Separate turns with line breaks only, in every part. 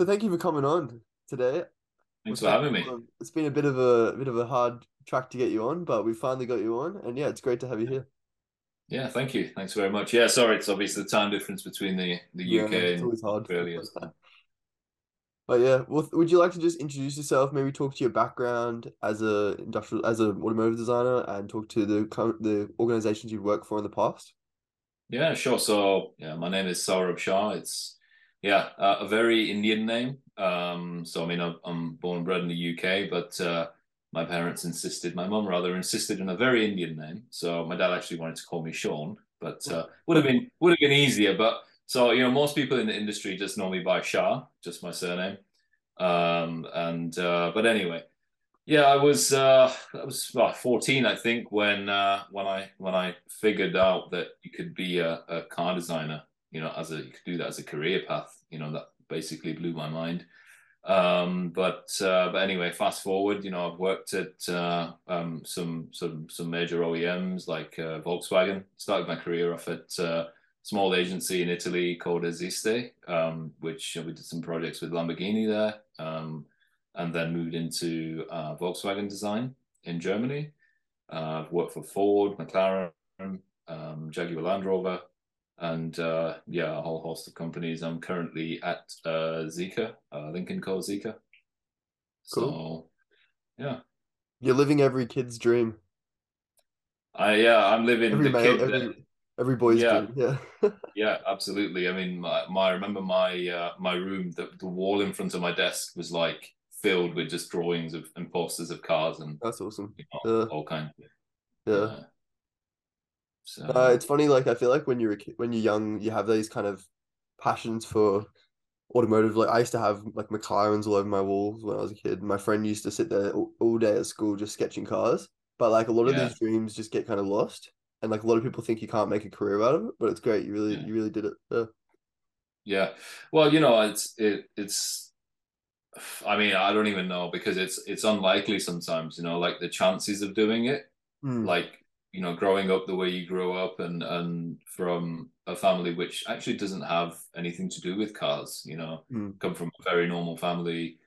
So thank you for coming on today.
Thanks for having me.
Um, it's been a bit of a bit of a hard track to get you on, but we finally got you on, and yeah, it's great to have you here.
Yeah, thank you. Thanks very much. Yeah, sorry, it's obviously the time difference between the the
Yeah,
UK
it's
and
always hard.
Australia.
But yeah, well, would you like to just introduce yourself? Maybe talk to your background as a industrial, as an automotive designer, and talk to the the organizations you've worked for in the past.
Yeah, sure. So, yeah, my name is Saurabh Shah. It's yeah, uh, a very Indian name. Um, so I mean, I'm, I'm born and bred in the UK, but uh, my parents insisted, my mum rather insisted on a very Indian name. So my dad actually wanted to call me Sean, but uh, would have been would have been easier. But so you know, most people in the industry just know me by Shah, just my surname. Um, and uh, but anyway, yeah, I was uh, I was well, 14, I think, when uh, when I when I figured out that you could be a, a car designer, you know, as a you could do that as a career path. You know, that basically blew my mind. Um, but uh, but anyway, fast forward, you know, I've worked at uh, um, some some some major OEMs like uh, Volkswagen. Started my career off at uh, small agency in Italy called Esiste, um, which we did some projects with Lamborghini there, um, and then moved into uh, Volkswagen design in Germany. Uh, I've worked for Ford, McLaren, um, Jaguar Land Rover, and uh, yeah, a whole host of companies. I'm currently at uh, Zeekr, uh, Lynk & Co. Zeekr. So, yeah,
You're living every kid's dream,
I yeah, I'm living
every
the
male,
kid that
every every boy's
Yeah.
dream. Yeah.
Yeah, absolutely. I mean, my, my I remember my uh, my room, the, the wall in front of my desk was like filled with just drawings of and posters of cars and
That's awesome.
you know, all kinds. Of,
Yeah.
So
Uh, it's funny, like I feel like when you're when you're young, you have these kind of passions for automotive. Like I used to have like McLarens all over my walls when I was a kid. My friend used to sit there all, all day at school just sketching cars. But like a lot of
Yeah.
these dreams just get kind of lost, and like a lot of people think you can't make a career out of it. But it's great. You really,
Yeah.
you really did it. Yeah.
yeah. Well, you know, it's it it's. I mean, I don't even know because it's it's unlikely sometimes. You know, like the chances of doing it
Mm.
like you know growing up the way you grow up and and from a family which actually doesn't have anything to do with cars you know
Mm.
come from a very normal family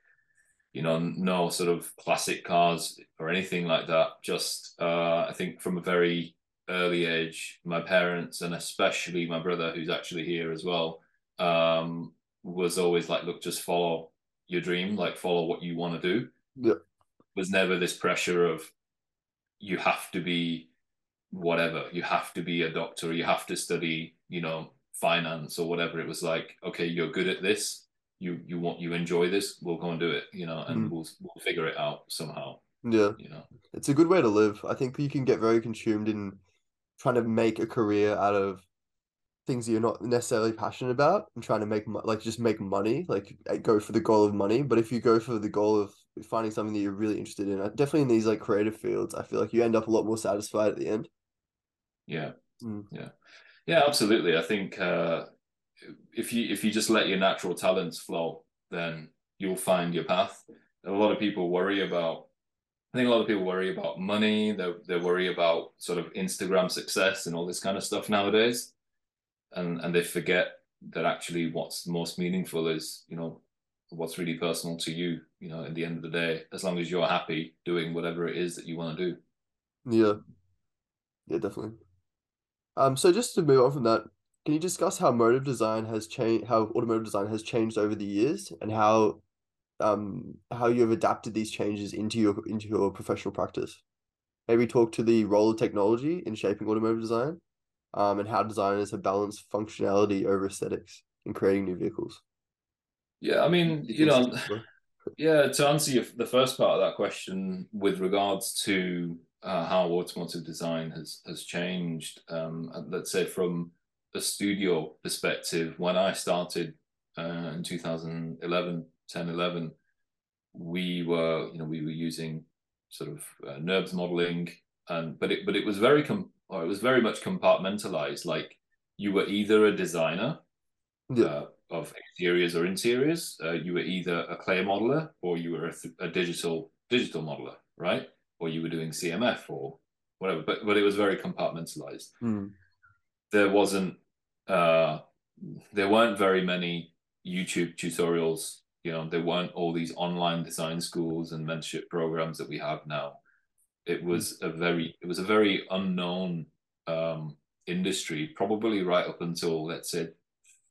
you know no sort of classic cars or anything like that just uh i think from a very early age my parents and especially my brother who's actually here as well um was always like look just follow your dream like follow what you want to do
Yeah.
was never this pressure of you have to be whatever you have to be a doctor you have to study you know finance or whatever it was like okay you're good at this you you want you enjoy this we'll go and do it you know and
Mm.
we'll we'll figure it out somehow
Yeah.
you know
It's a good way to live. I think you can get very consumed in trying to make a career out of things that you're not necessarily passionate about and trying to make like just make money, like uh, go for the goal of money. But if you go for the goal of finding something that you're really interested in, uh, definitely in these like creative fields, I feel like you end up a lot more satisfied at the end.
Yeah
Mm.
yeah yeah absolutely i think uh if you if you just let your natural talents flow then you'll find your path a lot of people worry about I think a lot of people worry about money. They they worry about sort of Instagram success and all this kind of stuff nowadays, and and they forget that actually what's most meaningful is you know what's really personal to you. You know, at the end of the day, as long as you're happy doing whatever it is that you want to do.
Yeah, yeah, definitely. Um, so just to move on from that, can you discuss how motive design has changed, how automotive design has changed over the years, and how um how you have adapted these changes into your into your professional practice? Maybe talk to the role of technology in shaping automotive design, um, and how designers have balanced functionality over aesthetics in creating new vehicles.
Yeah, I mean, you know, yeah. To answer your, the first part of that question with regards to uh, how automotive design has has changed, um, let's say from a studio perspective, when I started uh, in 2011, 10, 11, we were, you know, we were using sort of uh, NURBS modeling, and but it but it was very com- or it was very much compartmentalized. Like you were either a designer
Yeah,
uh, of exteriors or interiors, uh, you were either a clay modeler or you were a, th- a digital digital modeler, right? Or you were doing CMF or whatever. But but it was very compartmentalized
Mm.
there wasn't uh there weren't very many YouTube tutorials You know, there weren't all these online design schools and mentorship programs that we have now. It
Hmm.
was a very it was a very unknown um, industry, probably right up until let's say,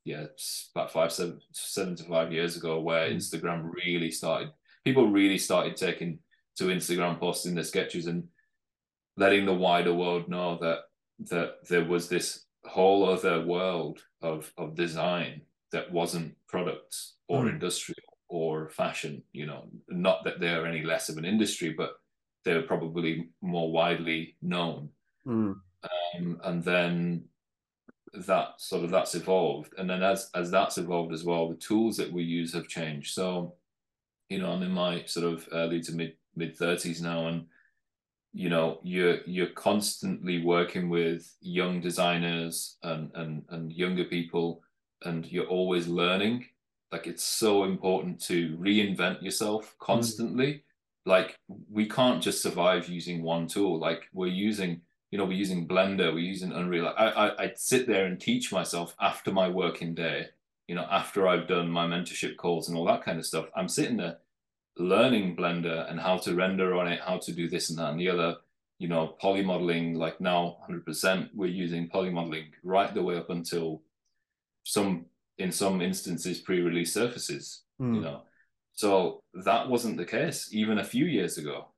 yeah, about five seven seven to five years ago, where
Mm.
Instagram really started. People really started taking to Instagram, posting their sketches and letting the wider world know that that there was this whole other world of of design that wasn't products or
Mm.
industrial or fashion you know not that they're any less of an industry but they're probably more widely known
Mm.
um, and then that sort of that's evolved and then as as that's evolved as well the tools that we use have changed so you know i'm in my sort of early to mid mid 30s now and you know you're you're constantly working with young designers and and and younger people and you're always learning. Like it's so important to reinvent yourself mm. constantly. Like we can't just survive using one tool. Like we're using you know we're using blender we're using unreal. I i i sit there and teach myself after my working day you know after i've done my mentorship calls and all that kind of stuff. I'm sitting there learning blender and how to render on it how to do this and that and the other you know poly modeling like now 100% we're using poly modeling right the way up until some in some instances pre-release surfaces
Mm.
you know so that wasn't the case even a few years ago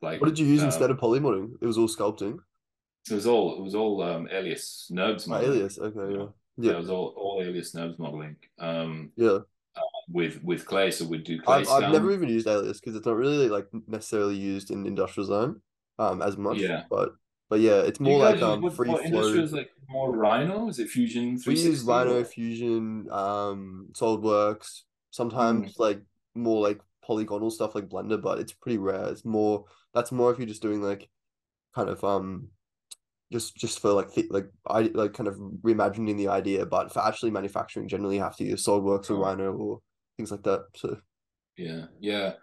like
What did you use
um,
instead of polymodding? It was all sculpting.
it was all it was all um alias NURBS
Ah,
modeling.
alias. Okay,
you
yeah. Yeah.
it was all all alias NURBS modeling um
Yeah.
With with clay so we'd do clay
I've, I've never even used alias because it's not really like necessarily used in industrial zone um as much.
Yeah.
But but yeah, it's more like um
what,
free flow.
like more Rhino? Is it Fusion
We
360?
use Rhino,
or-
Fusion, um, SolidWorks, sometimes
Hmm.
like more like polygonal stuff like Blender, but it's pretty rare. It's more that's more if you're just doing like kind of um just just for like th- like I like kind of reimagining the idea, but for actually manufacturing, generally you have to use SolidWorks or. Rhino or things like that. So
Yeah, yeah.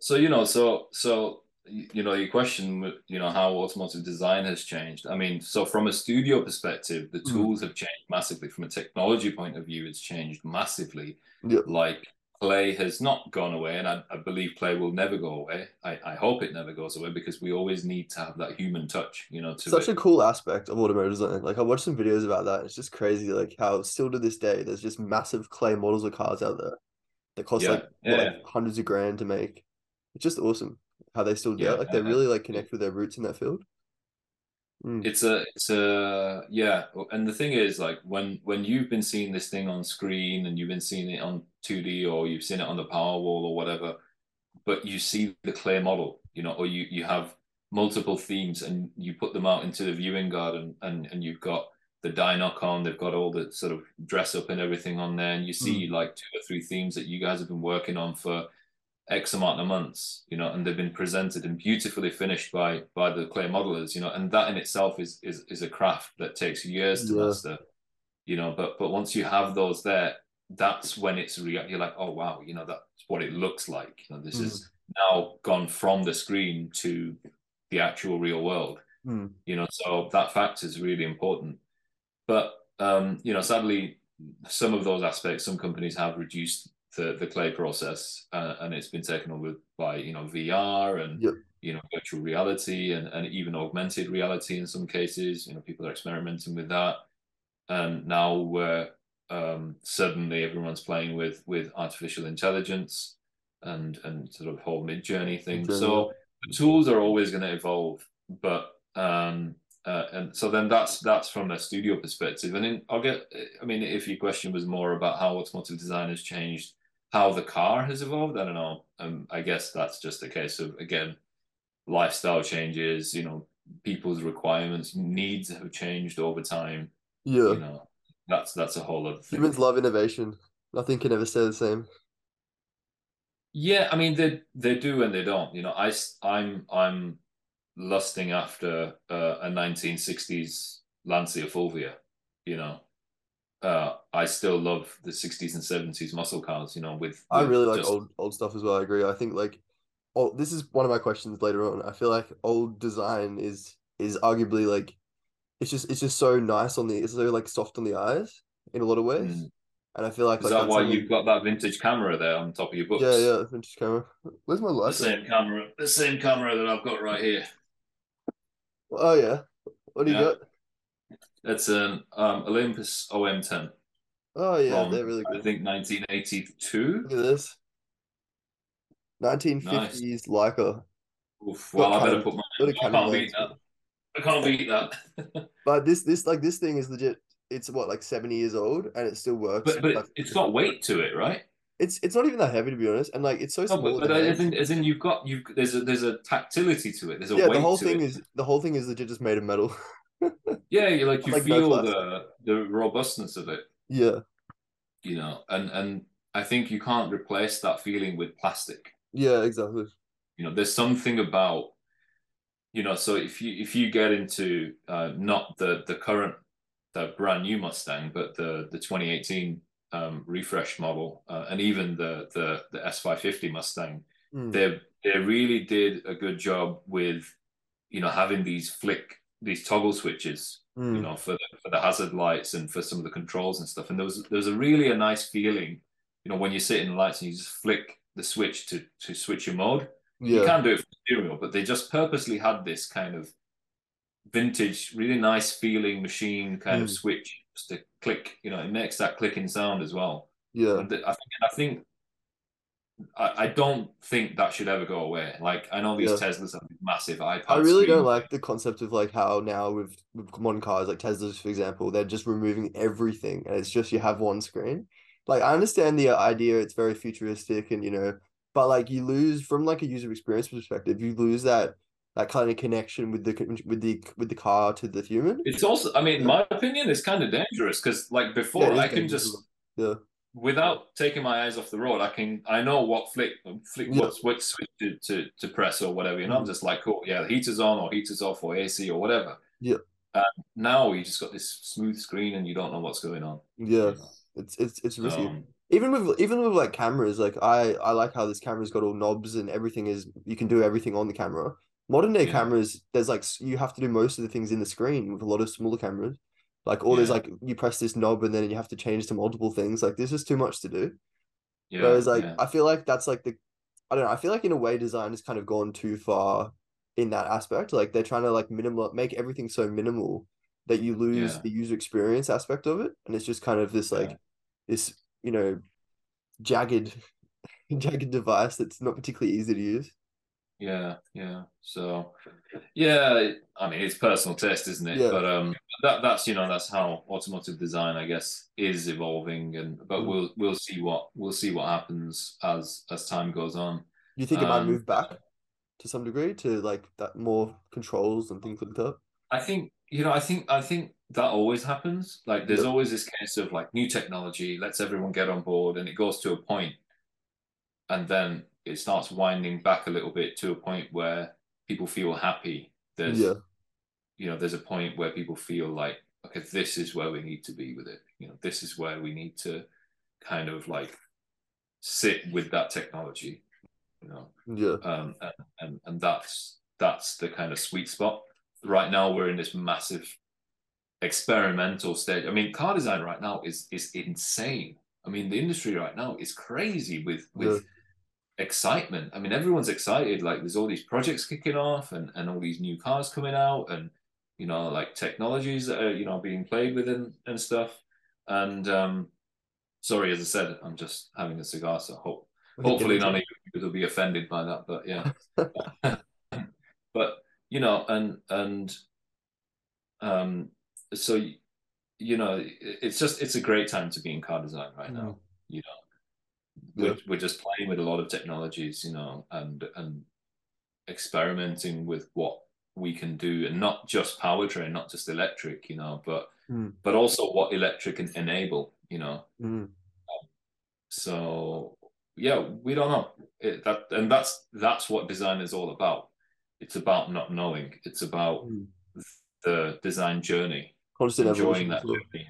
So you know, so so you know, your question, you know, how automotive design has changed. I mean, so from a studio perspective, the
Mm.
tools have changed massively. From a technology point of view, it's changed massively.
yeah,
Like clay has not gone away, and I, I believe clay will never go away. I, I hope it never goes away because we always need to have that human touch, you know, to
such
it.
a cool aspect of automotive design. Like I watched some videos about that. It's just crazy, like how still to this day there's just massive clay models of cars out there that cost
Yeah,
like what,
yeah.
like hundreds of grand to make. It's just awesome how they still do
Yeah,
it. Like they really like connect with their roots in that field. Mm.
It's a, it's a, yeah. And the thing is, like, when when you've been seeing this thing on screen and you've been seeing it on 2D or you've seen it on the Powerwall or whatever, but you see the clear model, you know, or you you have multiple themes and you put them out into the viewing garden and and you've got the Di-Noc on, they've got all the sort of dress up and everything on there, and you see like two or three themes that you guys have been working on for X amount of months, you know, and they've been presented and beautifully finished by by the clay modelers, you know, and that in itself is is is a craft that takes years to
Yeah.
master, you know. But but once you have those there, that's when it's real. You're like, oh wow, you know, that's what it looks like. You know, this
Mm.
is now gone from the screen to the actual real world.
Mm.
You know, so that fact is really important. But um, you know, sadly, some of those aspects, some companies have reduced the the clay process, uh, and it's been taken over by you know VR and
Yep.
you know virtual reality and and even augmented reality in some cases. You know, people are experimenting with that, and now we're um, suddenly everyone's playing with with artificial intelligence and and sort of whole Midjourney thing. So the tools are always going to evolve, but um, uh, and so then that's that's from a studio perspective. And then I'll get. I mean, if your question was more about how automotive design has changed, how the car has evolved, I don't know. Um, I guess that's just a case of again, lifestyle changes. You know, people's requirements, needs have changed over time.
Yeah.
You know, that's that's a whole other thing.
Humans love innovation. Nothing can ever stay the same.
Yeah, I mean they they do and they don't. You know, I I'm I'm lusting after uh, a 1960s Lancia Fulvia. You know, uh, I still love the 60s and 70s muscle cars. You know, with,
I really like
just-
old old stuff as well. I agree. I think like oh this is one of my questions later on. I feel like old design is is arguably like it's just it's just so nice on the it's so like soft on the eyes in a lot of ways.
Mm.
And I feel like
Is
like
that
that's
why
something-
you've got that vintage camera there on top of your books?
Yeah, yeah, vintage camera. Where's my
The same camera, the same camera that I've got right here.
Oh yeah. What do you
Yeah.
got?
That's an um, Olympus OM10
Oh yeah,
from
they're really good.
I think 1982.
Look at this. 1950s Leica.
Oof, well, I better put my. I can't beat that. I can't beat that.
But this this like this thing is legit. It's what like 70 years old and it still works.
but but
Like,
it's got weight to it, right?
It's it's not even that heavy to be honest. And like it's so
No,
small.
but, but as in, as in you've got you there's a there's a tactility to it. There's a
yeah,
weight
the whole thing is the whole thing is legit just made of metal.
yeah, you like you
like
feel the the robustness of it,
yeah.
you know, and and I think you can't replace that feeling with plastic.
Yeah, exactly.
You know, there's something about you know, so if you if you get into uh, not the the current the brand new Mustang, but the the 2018 um, refresh model, uh, and even the the the S550 Mustang,
Mm.
they they really did a good job with you know having these flick these toggle switches you
Mm.
know for the, for the hazard lights and for some of the controls and stuff and there was there was a really a nice feeling you know when you sit in the lights and you just flick the switch to to switch your mode you can do it for stereo but they just purposely had this kind of vintage really nice feeling machine kind of
Mm.
switch just to click you know it makes that clicking sound as well
Yeah.
and I think I think I, I don't think that should ever go away. Like I know these
Yeah.
Teslas have massive iPad.
I really don't like the concept of like how now with, with modern cars like Teslas for example they're just removing everything and it's just you have one screen. Like I understand the idea it's very futuristic and you know but like you lose from like a user experience perspective you lose that that kind of connection with the with the with the car to the human.
It's also, I mean,
Yeah.
my opinion is kind of dangerous because, like before,
Yeah,
I can
dangerous.
just
Yeah.
without taking my eyes off the road, I can I know what flick flick
Yeah.
what switch switch to, to to press or whatever. You know, I'm
Mhm.
just like, cool, yeah, the heater's on or heater's off or AC or whatever.
Yeah.
And now you just got this smooth screen and you don't know what's going on.
Yeah. It's it's it's risky.
So,
even with even with like cameras like i i like how this camera's got all knobs and everything is you can do everything on the camera modern day
Yeah.
cameras there's like you have to do most of the things in the screen with a lot of smaller cameras like or there's like you press this knob and then you have to change to multiple things like this is too much to do
yeah,
whereas like
yeah.
i feel like that's like the i don't know i feel like in a way design has kind of gone too far in that aspect like they're trying to like minimal make everything so minimal that you lose
Yeah.
the user experience aspect of it and it's just kind of this like
Yeah.
this you know jagged jagged device that's not particularly easy to use
Yeah, yeah. So, yeah, I mean, it's personal taste, isn't it?
Yeah.
But um, that that's you know that's how automotive design, I guess, is evolving, and but
Mm.
we'll we'll see what we'll see what happens as as time goes on.
you think it might move back to some degree to like that more controls and things like that
I think you know, I think I think that always happens. Like, there's
Yeah.
always this case of like new technology, let's everyone get on board, and it goes to a point, and then it starts winding back a little bit to a point where people feel happy. There's
yeah
you know, there's a point where people feel like, okay, this is where we need to be with it. You know, this is where we need to kind of like sit with that technology. You know,
yeah
um, and, and and that's that's the kind of sweet spot. Right now, we're in this massive experimental stage. I mean, car design right now is is insane. I mean, the industry right now is crazy with with excitement. I mean, everyone's excited. Like, there's all these projects kicking off, and and all these new cars coming out, and you know, like technologies that are you know being played with and and stuff. And um, sorry, as I said, I'm just having a cigar, so hope hopefully none of you will be offended by that but yeah but you know and and um so you know it's just it's a great time to be in car design right now you know. We're, we're just playing with a lot of technologies you know and and experimenting with what we can do and not just powertrain not just electric you know but
Mm.
but also what electric can enable you know
Mm.
so yeah, we don't know it, that, and that's that's what design is all about. It's about not knowing. It's about
Mm.
the design journey,
constant
enjoying that journey.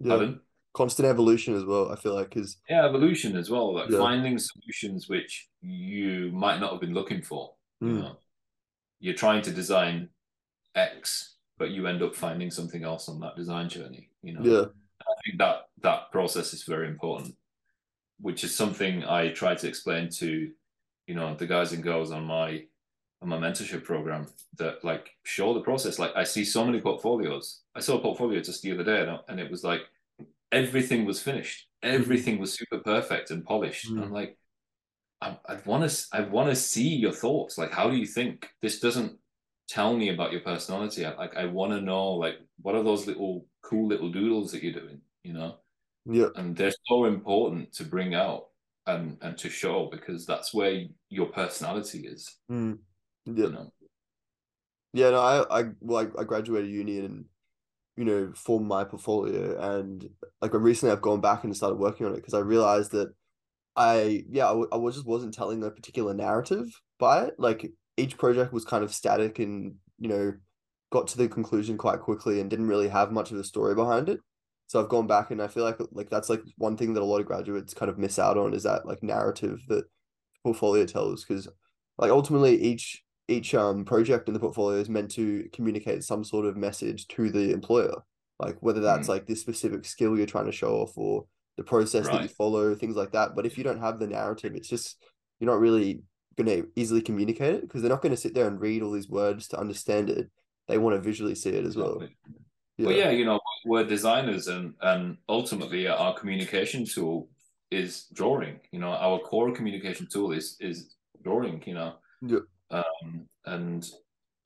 yeah
Pardon?
Constant evolution as well i feel like is
Yeah, evolution as well. Like
Yeah.
finding solutions which you might not have been looking for. You
Mm.
know, you're trying to design X, but you end up finding something else on that design journey. You know,
yeah I
think that that process is very important, which is something I try to explain to, you know, the guys and girls on my on my mentorship program that like show the process. Like I see so many portfolios. I saw a portfolio just the other day, and it was like everything was finished, everything was super perfect and polished. Mm. I'm like, I, I want to, I want to see your thoughts. Like, how do you think? This doesn't tell me about your personality. I, like, I want to know, like, what are those little cool little doodles that you're doing? You know?
Yeah.
And they're so important to bring out and and to show because that's where your personality is.
Mm. Yeah. You know? Yeah, no, I I well I, I graduated uni and you know formed my portfolio. And like recently I've gone back and started working on it because I realized that I yeah I, w- I was just wasn't telling a particular narrative by it. Like each project was kind of static and you know got to the conclusion quite quickly and didn't really have much of a story behind it. So I've gone back and I feel like like that's like one thing that a lot of graduates kind of miss out on is that like narrative that portfolio tells. Because like ultimately each each um project in the portfolio is meant to communicate some sort of message to the employer. Like whether that's mm. like this specific skill you're trying to show off or the process right. that you follow things like that. But if you don't have the narrative it's just you're not really going to easily communicate it because they're not going to sit there and read all these words to understand it. They want to visually see it as well.
Yeah. well yeah. you know we're designers and and ultimately our communication tool is drawing. You know our core communication tool is is drawing you know?
Yeah
um, and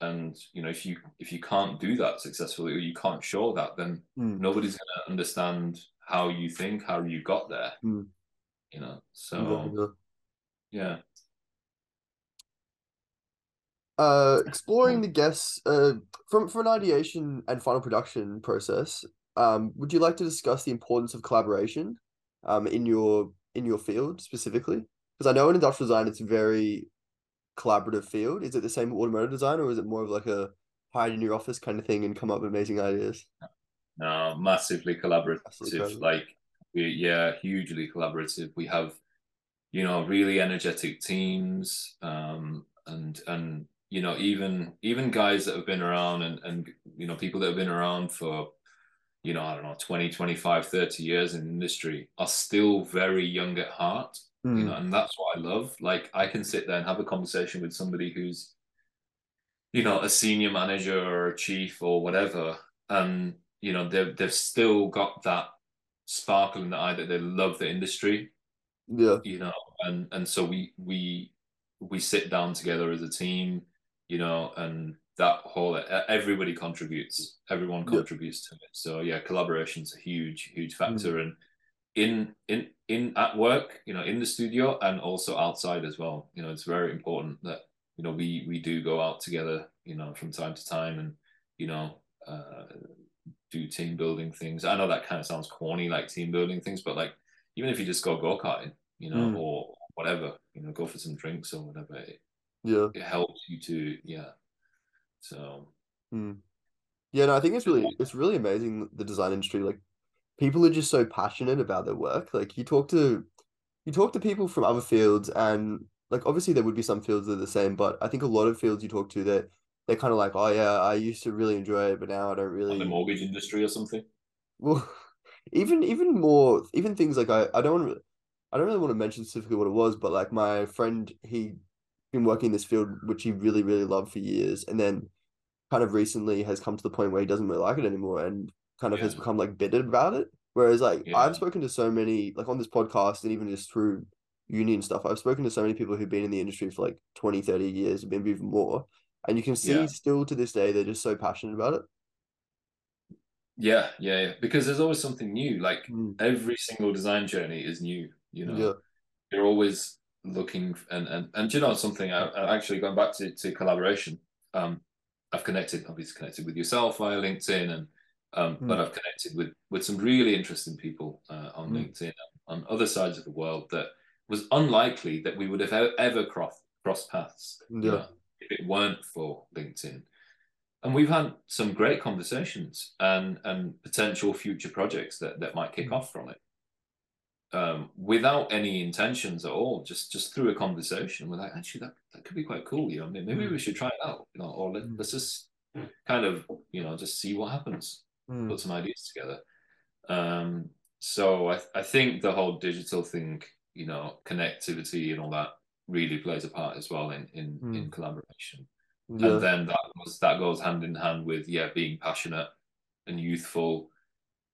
and you know if you if you can't do that successfully or you can't show that then
mm.
nobody's going to understand how you think how you got there.
Mm.
you know so yeah.
Uh exploring the guests uh from for an ideation and final production process um would you like to discuss the importance of collaboration um in your in your field specifically? Because i know in industrial design it's very collaborative field? Is it the same with automotive design, or is it more of like a hide in your office kind of thing and come up with amazing ideas?
No, massively collaborative. Massively like we, yeah, hugely collaborative. We have, you know, really energetic teams, um, and and you know, even even guys that have been around and and you know, people that have been around for you know, I don't know, 20, 25, 30 years in industry are still very young at heart mm. you know, and that's what I love. Like I can sit there and have a conversation with somebody who's, you know, a senior manager or a chief or whatever, and you know they've they've still got that sparkle in the eye that they love the industry.
Yeah,
you know, and and so we we we sit down together as a team, you know, and that whole everybody contributes everyone contributes yeah. to it so yeah collaboration's a huge huge factor mm. and in in in at work, you know, in the studio and also outside as well. You know, it's very important that you know we we do go out together, you know, from time to time and you know uh, do team building things. I know that kind of sounds corny, like team building things, but like even if you just go go karting, you know, mm. or whatever, you know, go for some drinks or whatever, it,
yeah,
it helps you to yeah. So.
Mm. Yeah, no, I think it's really it's really amazing the design industry. Like people are just so passionate about their work. Like you talk to you talk to people from other fields and like obviously there would be some fields that are the same, but I think a lot of fields you talk to that they're kind of like, oh yeah, I used to really enjoy it, but now I don't really.
the mortgage industry or something.
Well, even even more, even things like I I don't want I don't really want to mention specifically what it was, but like my friend, he been working in this field which he really really loved for years, and then kind of recently has come to the point where he doesn't really like it anymore, and kind of yeah. has become like bitter about it. Whereas like yeah. I've spoken to so many like on this podcast and even just through uni and stuff, I've spoken to so many people who've been in the industry for like 20, 30 years, maybe even more. And you can see yeah. still to this day they're just so passionate about it.
Yeah, yeah, yeah. Because there's always something new. Like mm. every single design journey is new, you know. You're always looking and and and you know something I, I actually going back to, to collaboration um i've connected obviously connected with yourself via linkedin and um, mm. But I've connected with with some really interesting people uh, on mm. LinkedIn on other sides of the world that was unlikely that we would have ever crossed crossed paths.
Yeah.
If it weren't for LinkedIn. And we've had some great conversations and and potential future projects that, that might kick mm. off from it. Um, without any intentions at all, just just through a conversation, we're like, actually, that, that could be quite cool. You know, maybe mm. we should try it out. You know, or let, us mm. just kind of, you know, just see what happens mm. put some ideas together. Um, so I, I think the whole digital thing, you know, connectivity and all that really plays a part as well in in, mm. in collaboration. Yeah. And then that was that goes hand in hand with yeah being passionate and youthful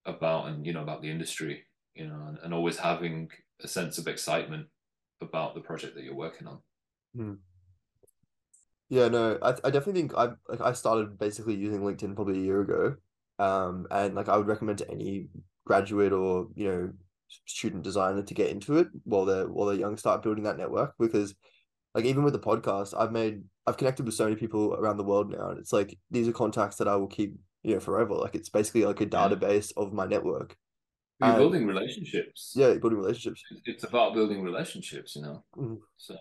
about and you know about the industry, you know, and, and always having a sense of excitement about the project that you're working on.
Mm. Yeah, no, I I definitely think I like I started basically using LinkedIn probably a year ago, um, and like I would recommend to any graduate or you know student designer to get into it while they're while they're young, start building that network because like even with the podcast, I've made I've connected with so many people around the world now, and it's like these are contacts that I will keep you know forever. Like it's basically like a database of my network.
You're and, building relationships.
Yeah, building relationships.
It's about building relationships, you know. Mm-hmm. So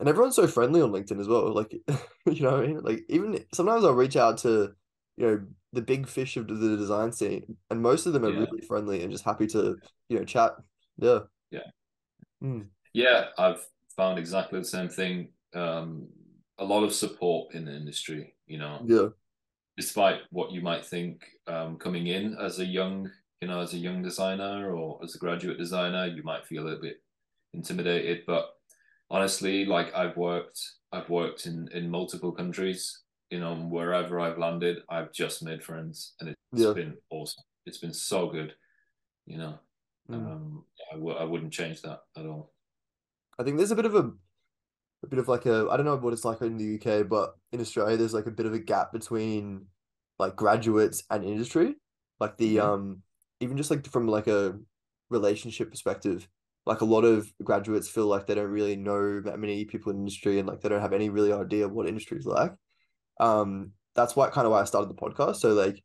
and everyone's so friendly on LinkedIn as well. Like, you know, I mean? like even sometimes I'll reach out to, you know, the big fish of the design scene, and most of them are yeah. really friendly and just happy to, you know, chat. Yeah.
Yeah.
Mm.
Yeah, I've found exactly the same thing. Um, a lot of support in the industry. You know.
Yeah.
Despite what you might think, um, coming in as a young, you know, as a young designer or as a graduate designer, you might feel a little bit intimidated, but honestly, like I've worked, I've worked in in multiple countries. You know, wherever I've landed, I've just made friends, and it's yeah. been awesome. It's been so good. You know, mm. um, I w- I wouldn't change that at all.
I think there's a bit of a, a bit of like a I don't know what it's like in the UK, but in Australia, there's like a bit of a gap between like graduates and industry. Like the mm-hmm. um, even just like from like a relationship perspective, like a lot of graduates feel like they don't really know that many people in industry and like they don't have any really idea what industry is like. Um, that's why kind of why I started the podcast. So like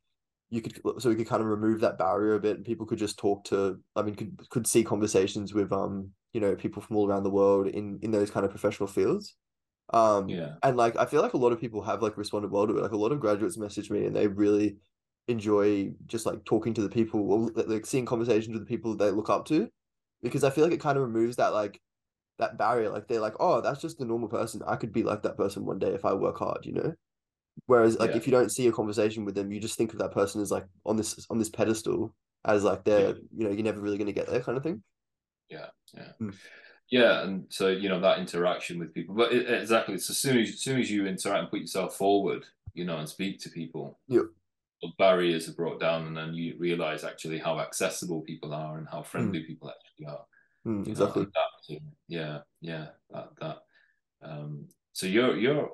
you could so we could kind of remove that barrier a bit and people could just talk to I mean could could see conversations with um you know people from all around the world in in those kind of professional fields. Um
yeah.
and like I feel like a lot of people have like responded well to it. Like a lot of graduates message me and they really enjoy just like talking to the people or like seeing conversations with the people they look up to because I feel like it kind of removes that like that barrier. Like they're like, oh, that's just the normal person. I could be like that person one day if I work hard, you know. Whereas like yeah. if you don't see a conversation with them, you just think of that person as like on this on this pedestal as like they're yeah. you know you're never really going to get there kind of thing.
Yeah, yeah, mm. yeah, and so you know that interaction with people, but it, exactly, it's as soon as, as soon as you interact and put yourself forward, you know, and speak to people,
yeah,
barriers are brought down, and then you realize actually how accessible people are and how friendly mm. people actually are.
Mm, exactly.
Know, yeah, yeah. That that. Um, so you're you're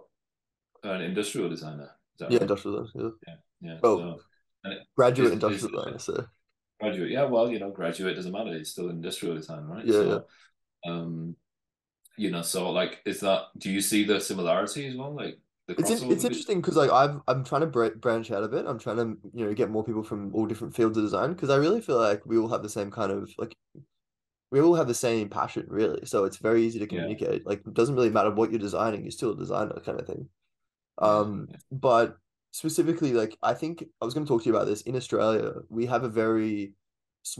an industrial designer.
yeah, right? industrial designer.
Yeah, yeah.
Oh, so, graduate industrial designer. So.
Graduate, yeah. Well, you know, graduate doesn't matter. It's still industrial design, right?
Yeah, so,
yeah. Um, you know, so like, is that? Do you see the similarity as well? Like,
it's in, it's interesting because like I've I'm trying to branch out a bit. I'm trying to you know get more people from all different fields of design because I really feel like we all have the same kind of like we all have the same passion really. So it's very easy to communicate. Yeah. Like it doesn't really matter what you're designing, you're still a designer kind of thing. Um, yeah. but specifically, like I think I was going to talk to you about this in Australia. We have a very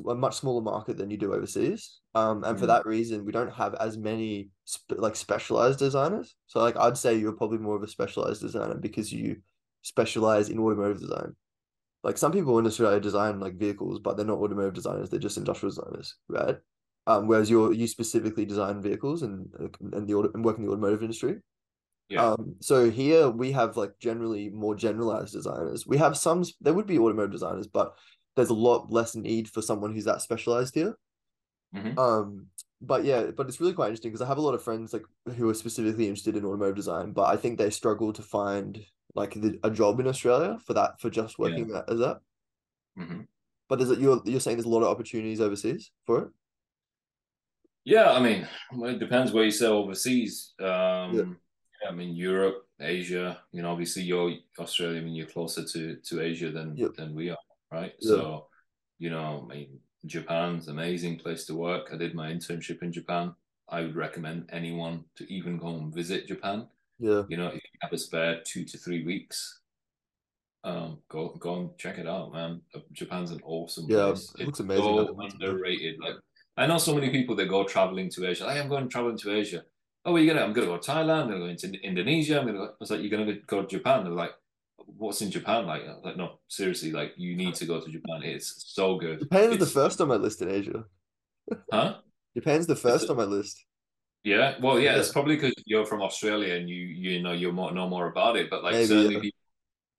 a much smaller market than you do overseas. Um, and mm. for that reason, we don't have as many sp- like specialized designers. So like I'd say you're probably more of a specialized designer because you specialize in automotive design. Like some people in Australia design like vehicles, but they're not automotive designers. They're just industrial designers, right? Um, whereas you you specifically design vehicles and and the auto, and work in the automotive industry.
Yeah.
Um, so here we have like generally more generalized designers. We have some there would be automotive designers, but there's a lot less need for someone who's that specialized here.
Mm-hmm.
Um, but yeah, but it's really quite interesting because I have a lot of friends like who are specifically interested in automotive design, but I think they struggle to find like the, a job in Australia for that for just working yeah. that as that.
Mm-hmm.
But is it you're you're saying there's a lot of opportunities overseas for it?
Yeah, I mean, it depends where you sell overseas. Um, yeah. I mean, Europe, Asia. You know, obviously you're Australia. I mean, you're closer to to Asia than yep. than we are right? Yeah. So, you know, I mean, Japan's amazing place to work. I did my internship in Japan. I would recommend anyone to even go and visit Japan.
Yeah.
You know, if you have a spare two to three weeks, um, go go and check it out, man. Uh, Japan's an awesome
yeah,
place.
It looks amazing. So
underrated. Like I know so many people that go traveling to Asia. Like, I'm going traveling to Asia. Oh, are you gonna? I'm gonna go to Thailand. I'm gonna go into Indonesia. I'm gonna. Go. I was like, you're gonna go to Japan. They're like, what's in Japan like? Like, no, seriously, like you need to go to Japan. It's so good.
Japan's
it's,
the first on my list in Asia.
Huh?
Japan's the first on my list.
Yeah, well, yeah,
Yeah.
it's probably because you're from Australia and you you know you more know more about it. But like
Maybe,
certainly,
yeah.
people,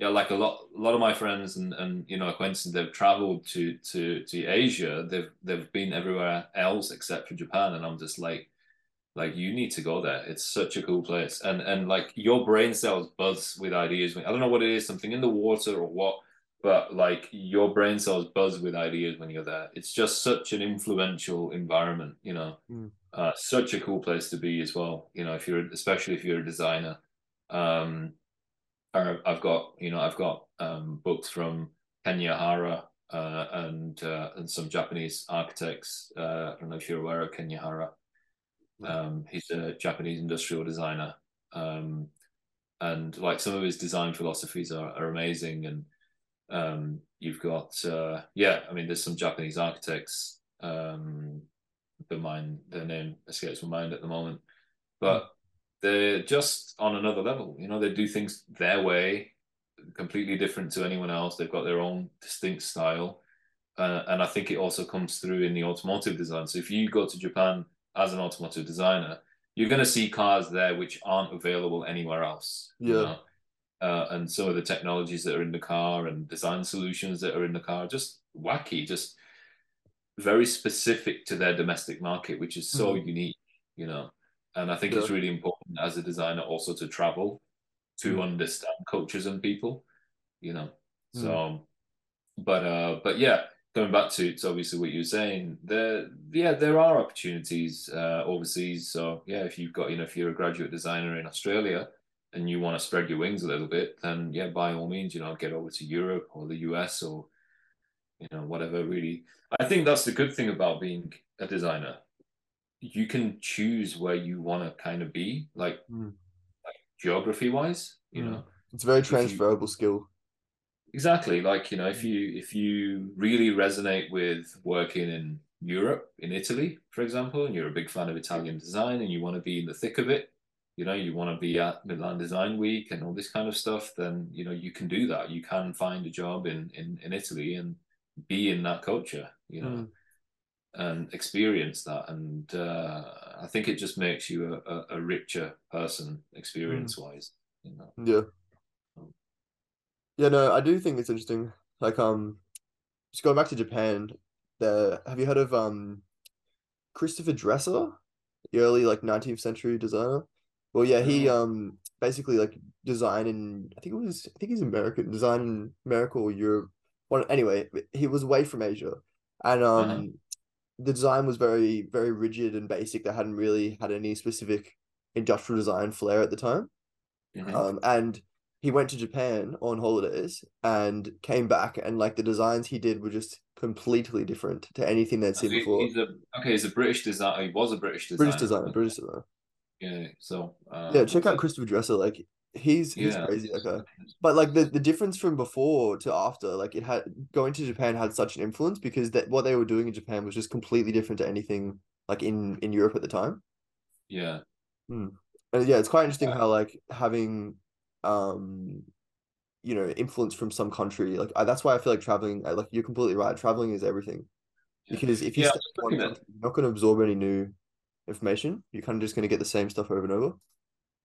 yeah, like a lot a lot of my friends and and you know acquaintances, they've traveled to to to Asia. They've they've been everywhere else except for Japan, and I'm just like, like you need to go there. It's such a cool place, and and like your brain cells buzz with ideas. I don't know what it is, something in the water or what. But like your brain cells buzz with ideas when you're there. It's just such an influential environment, you know
Mm.
uh, such a cool place to be as well. You know, if you're especially if you're a designer. Um, I've got you know I've got um, books from Kenya Hara uh, and uh, and some Japanese architects. Uh, I don't know if you're aware of Kenya Hara. Um, he's a Japanese industrial designer, um, and like some of his design philosophies are, are amazing. And um, you've got uh, yeah, I mean, there's some Japanese architects. Um, the mind, their name escapes my mind at the moment, but they're just on another level. You know, they do things their way, completely different to anyone else. They've got their own distinct style. Uh, and I think it also comes through in the automotive design. So if you go to Japan as an automotive designer, you're going to see cars there which aren't available anywhere else. you
Yeah.
know? Uh, and some of the technologies that are in the car and design solutions that are in the car just wacky, just very specific to their domestic market, which is so unique, you know. And I think it's really important as a designer also to travel to
Mm.
understand cultures and people, you know. So, but uh, but yeah, going back to it's obviously what you're saying. There, yeah, there are opportunities uh, overseas. So yeah, if you've got you know if you're a graduate designer in Australia and you want to spread your wings a little bit, then yeah, by all means, you know, get over to Europe or the US or you know whatever. Really, I think that's the good thing about being a designer. You can choose where you want to kind of be, like,
Mm.
like geography wise, you
Mm.
know.
It's a very
you-
transferable skill.
Exactly. Like, you know, if you if you really resonate with working in Europe, in Italy, for example, and you're a big fan of Italian design and you want to be in the thick of it, you know, you want to be at Milan Design Week and all this kind of stuff, then, you know, you can do that. You can find a job in in, in Italy and be in that culture, you know, and experience that. And uh, I think it just makes you a, a, a richer person experience wise, you know.
Yeah. Yeah, no, I do think it's interesting. Like, um, just going back to Japan, the have you heard of um Christopher Dresser, the early like 19th century designer? Well, yeah, he um basically like design in I think it was I think he's American, design in America or Europe. Well, anyway, he was away from Asia, and um
Uh-huh.
the design was very very rigid and basic. They hadn't really had any specific industrial design flair at the time. Um, and he went to Japan on holidays and came back, and like the designs he did were just completely different to anything they'd seen
he-
before.
he's a okay. He's a British designer. He was a British designer.
British designer, British designer.
Yeah. So uh,
Yeah, check out. Christopher Dresser. Like he's he's
Yeah.
crazy. Okay, but like the the difference from before to after, like it had going to Japan had such an influence because that what they were doing in Japan was just completely different to anything like in in Europe at the time.
Yeah.
And yeah, it's quite interesting how like having um you know influence from some country like I, that's why I feel like traveling like you're completely right traveling is everything because if you
Yeah,
one
looking at-
country, you're not going to absorb any new information you're kind of just going to get the same stuff over and over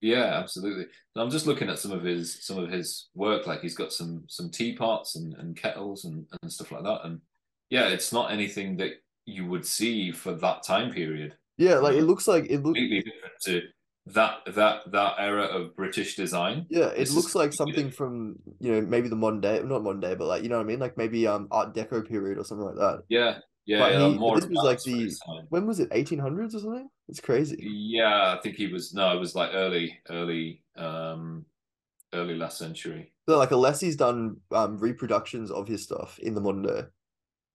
Yeah, absolutely. And I'm just looking at some of his some of his work. Like he's got some some teapots and, and kettles and, and stuff like that. And yeah, it's not anything that you would see for that time period.
yeah like it looks like it looks
Completely different to that that that era of British design.
yeah it looks like something from you know maybe the modern day not modern day but like you know what I mean like maybe um Art Deco period or something like that
Yeah, yeah.
But
yeah
he-
more
this was like the-
time.
when was it 1800s or something it's crazy
Yeah, I think he was no, it was like early, early, um, early last century.
so like Alessi's done um reproductions of his stuff in the modern day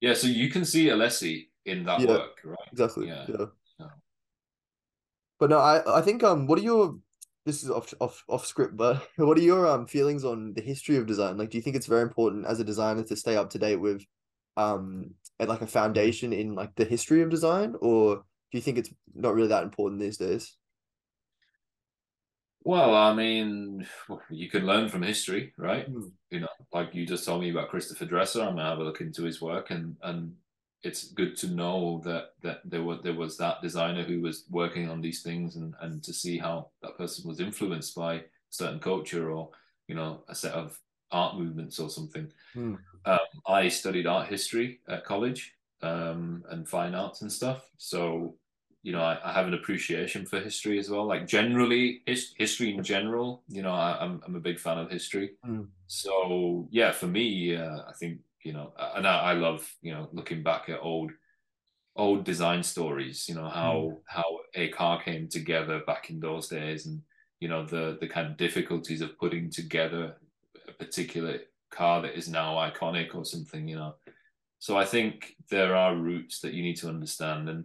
Yeah, so you can see Alessi in that
Yeah.
work, right?
Exactly.
Yeah.
Yeah. But no, I I think um what are your this is off off off script, but what are your um feelings on the history of design? Like do you think it's very important as a designer to stay up to date with um and like a foundation in like the history of design or do you think it's not really that important these days?
Well, I mean, you can learn from history, right?
Mm.
You know, like you just told me about Christopher Dresser. I'm gonna have a look into his work, and and it's good to know that that there was there was that designer who was working on these things, and and to see how that person was influenced by certain culture or you know a set of art movements or something.
Mm.
Um, I studied art history at college um, and fine arts and stuff, so you know, I, I, have an appreciation for history as well. Like generally, his, history in general, you know, I, am I'm, I'm a big fan of history.
Mm.
So yeah, for me, uh, I think you know, and I, I, love you know looking back at old old design stories. You know how mm. how a car came together back in those days, and you know the the kind of difficulties of putting together a particular car that is now iconic or something. You know, so I think there are roots that you need to understand and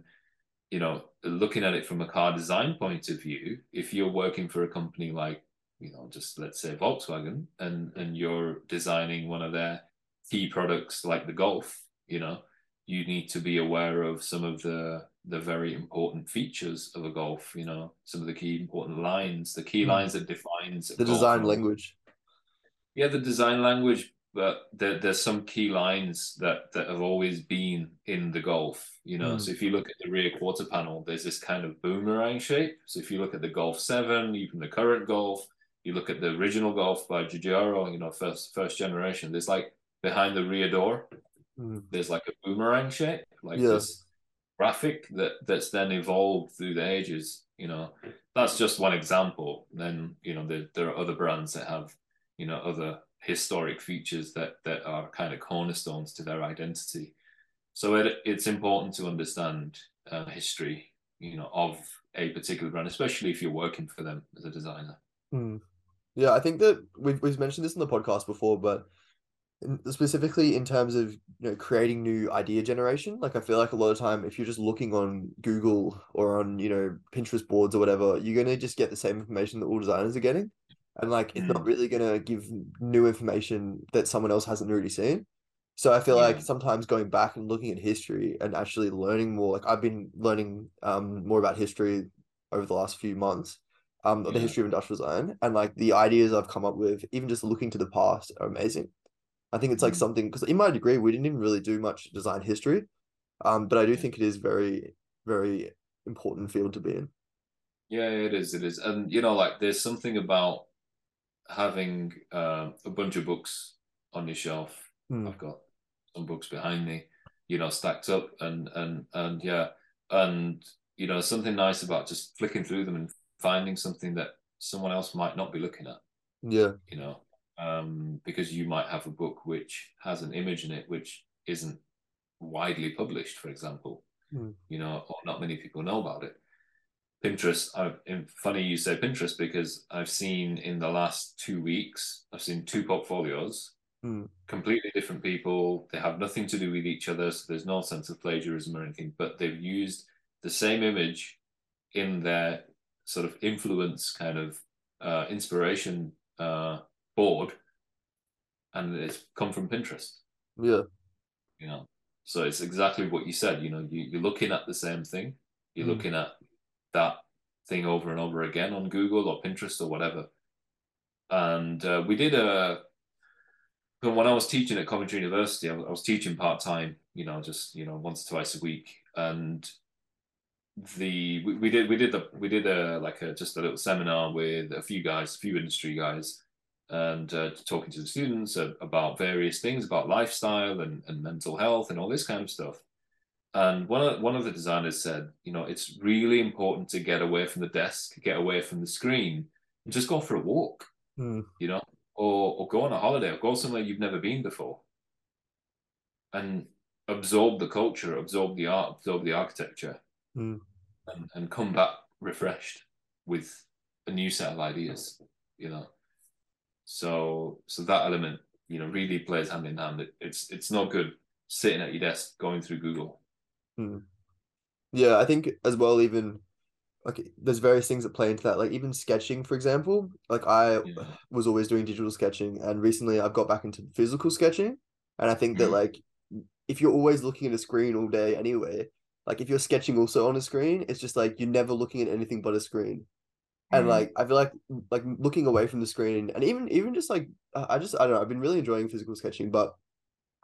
you know, looking at it from a car design point of view, if you're working for a company like, you know, just let's say Volkswagen, and and you're designing one of their key products like the Golf, you know, you need to be aware of some of the the very important features of a Golf. You know, some of the key important lines, the key mm. lines that defines
the design language.
Yeah, the design language, but there, there's some key lines that that have always been in the Golf. You know, mm. so if you look at the rear quarter panel, there's this kind of boomerang shape. So if you look at the Golf Seven, even the current Golf, you look at the original Golf by Giugiaro, you know, first first generation. There's like behind the rear door, mm. there's like a boomerang shape, like yeah. this graphic that that's then evolved through the ages. You know, that's just one example. Then you know there there are other brands that have you know other historic features that that are kind of cornerstones to their identity. So it, it's important to understand uh, history, you know, of a particular brand, especially if you're working for them as a designer.
Mm. Yeah, I think that we've we've mentioned this in the podcast before, but specifically in terms of you know creating new idea generation, like I feel like a lot of time if you're just looking on Google or on you know Pinterest boards or whatever, you're gonna just get the same information that all designers are getting and like it's not mm. really gonna give new information that someone else hasn't already seen. So I feel yeah. like sometimes going back and looking at history and actually learning more, like I've been learning um more about history over the last few months, um yeah. the history of industrial design and like the ideas I've come up with, even just looking to the past, are amazing. I think it's like mm. something because in my degree we didn't even really do much design history, um, but I do think it is very very important field to be in.
Yeah, it is. It is, and you know, like there's something about having uh, a bunch of books on your shelf. Mm. I've got some books behind me, you know, stacked up, and and and yeah, and you know, something nice about just flicking through them and finding something that someone else might not be looking at.
Yeah,
you know, um, because you might have a book which has an image in it which isn't widely published, for example. Mm. You know, or not many people know about it. Pinterest. I, funny you say Pinterest because I've seen in the last two weeks, I've seen two portfolios,
mm.
completely different people. They have nothing to do with each other, so there's no sense of plagiarism or anything. But they've used the same image in their sort of influence kind of uh, inspiration uh, board, and it's come from Pinterest.
Yeah,
you know, so it's exactly what you said. You know, you, you're looking at the same thing. You're mm. looking at that thing over and over again on Google or Pinterest or whatever. And uh, we did a when I was teaching at Coventry University, I was, I was teaching part time, you know, just you know once or twice a week, and the we, we did we did the we did a like a just a little seminar with a few guys, a few industry guys, and uh, talking to the students about various things about lifestyle and, and mental health and all this kind of stuff. And one of one of the designers said, you know, it's really important to get away from the desk, get away from the screen, and just go for a walk.
Mm.
You know, or or go on a holiday, or go somewhere you've never been before, and absorb the culture, absorb the art, absorb the architecture,
mm.
and, and come back refreshed with a new set of ideas. You know, so so that element, you know, really plays hand in hand. It, it's it's not good sitting at your desk going through Google
Hmm. Yeah, I think as well, even like there's various things that play into that. Like even sketching, for example. Like I yeah. was always doing digital sketching, and recently I've got back into physical sketching. And I think that mm-hmm. like if you're always looking at a screen all day anyway, like if you're sketching also on a screen, it's just like you're never looking at anything but a screen. And
Mm.
like I feel like like looking away from the screen and even even just like uh, I just I don't know I've been really enjoying physical sketching but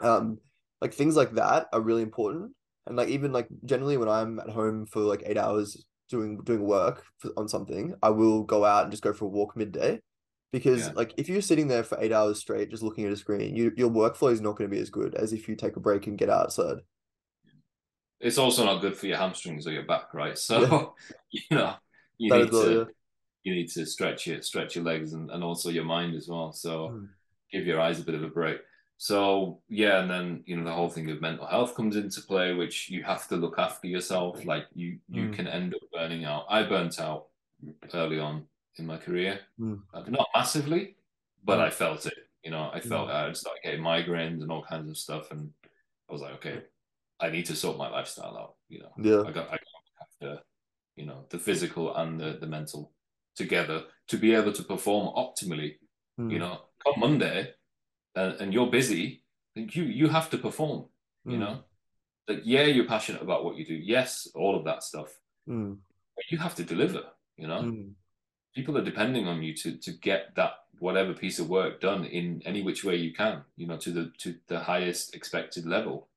um like things like that are really important and like even like generally when I'm at home for like eight hours doing doing work for, on something I will go out and just go for a walk midday because
Yeah.
like if you're sitting there for eight hours straight just looking at a screen you, your workflow is not going to be as good as if you take a break and get outside
It's also not good for your hamstrings or your back, right? So you know you
That
need
as well,
to
yeah.
You need to stretch it, stretch your legs and, and also your mind as well. So
Mm.
give your eyes a bit of a break. So yeah, and then you know the whole thing of mental health comes into play, which you have to look after yourself. Like you you
Mm.
can end up burning out. I burnt out early on in my career,
Mm.
Not massively, but
Mm.
I felt it. You know, I felt I started getting migraines and all kinds of stuff, and I was like, okay, I need to sort my lifestyle out. You know,
yeah
I got I got to, you know, the physical and the the mental together to be able to perform optimally.
Mm.
You know, come Monday, and, and you're busy, you you have to perform. You
Mm.
know, like yeah, you're passionate about what you do. Yes, all of that stuff.
Mm.
But you have to deliver. You know,
Mm.
people are depending on you to to get that whatever piece of work done in any which way you can. You know, to the to the highest expected level.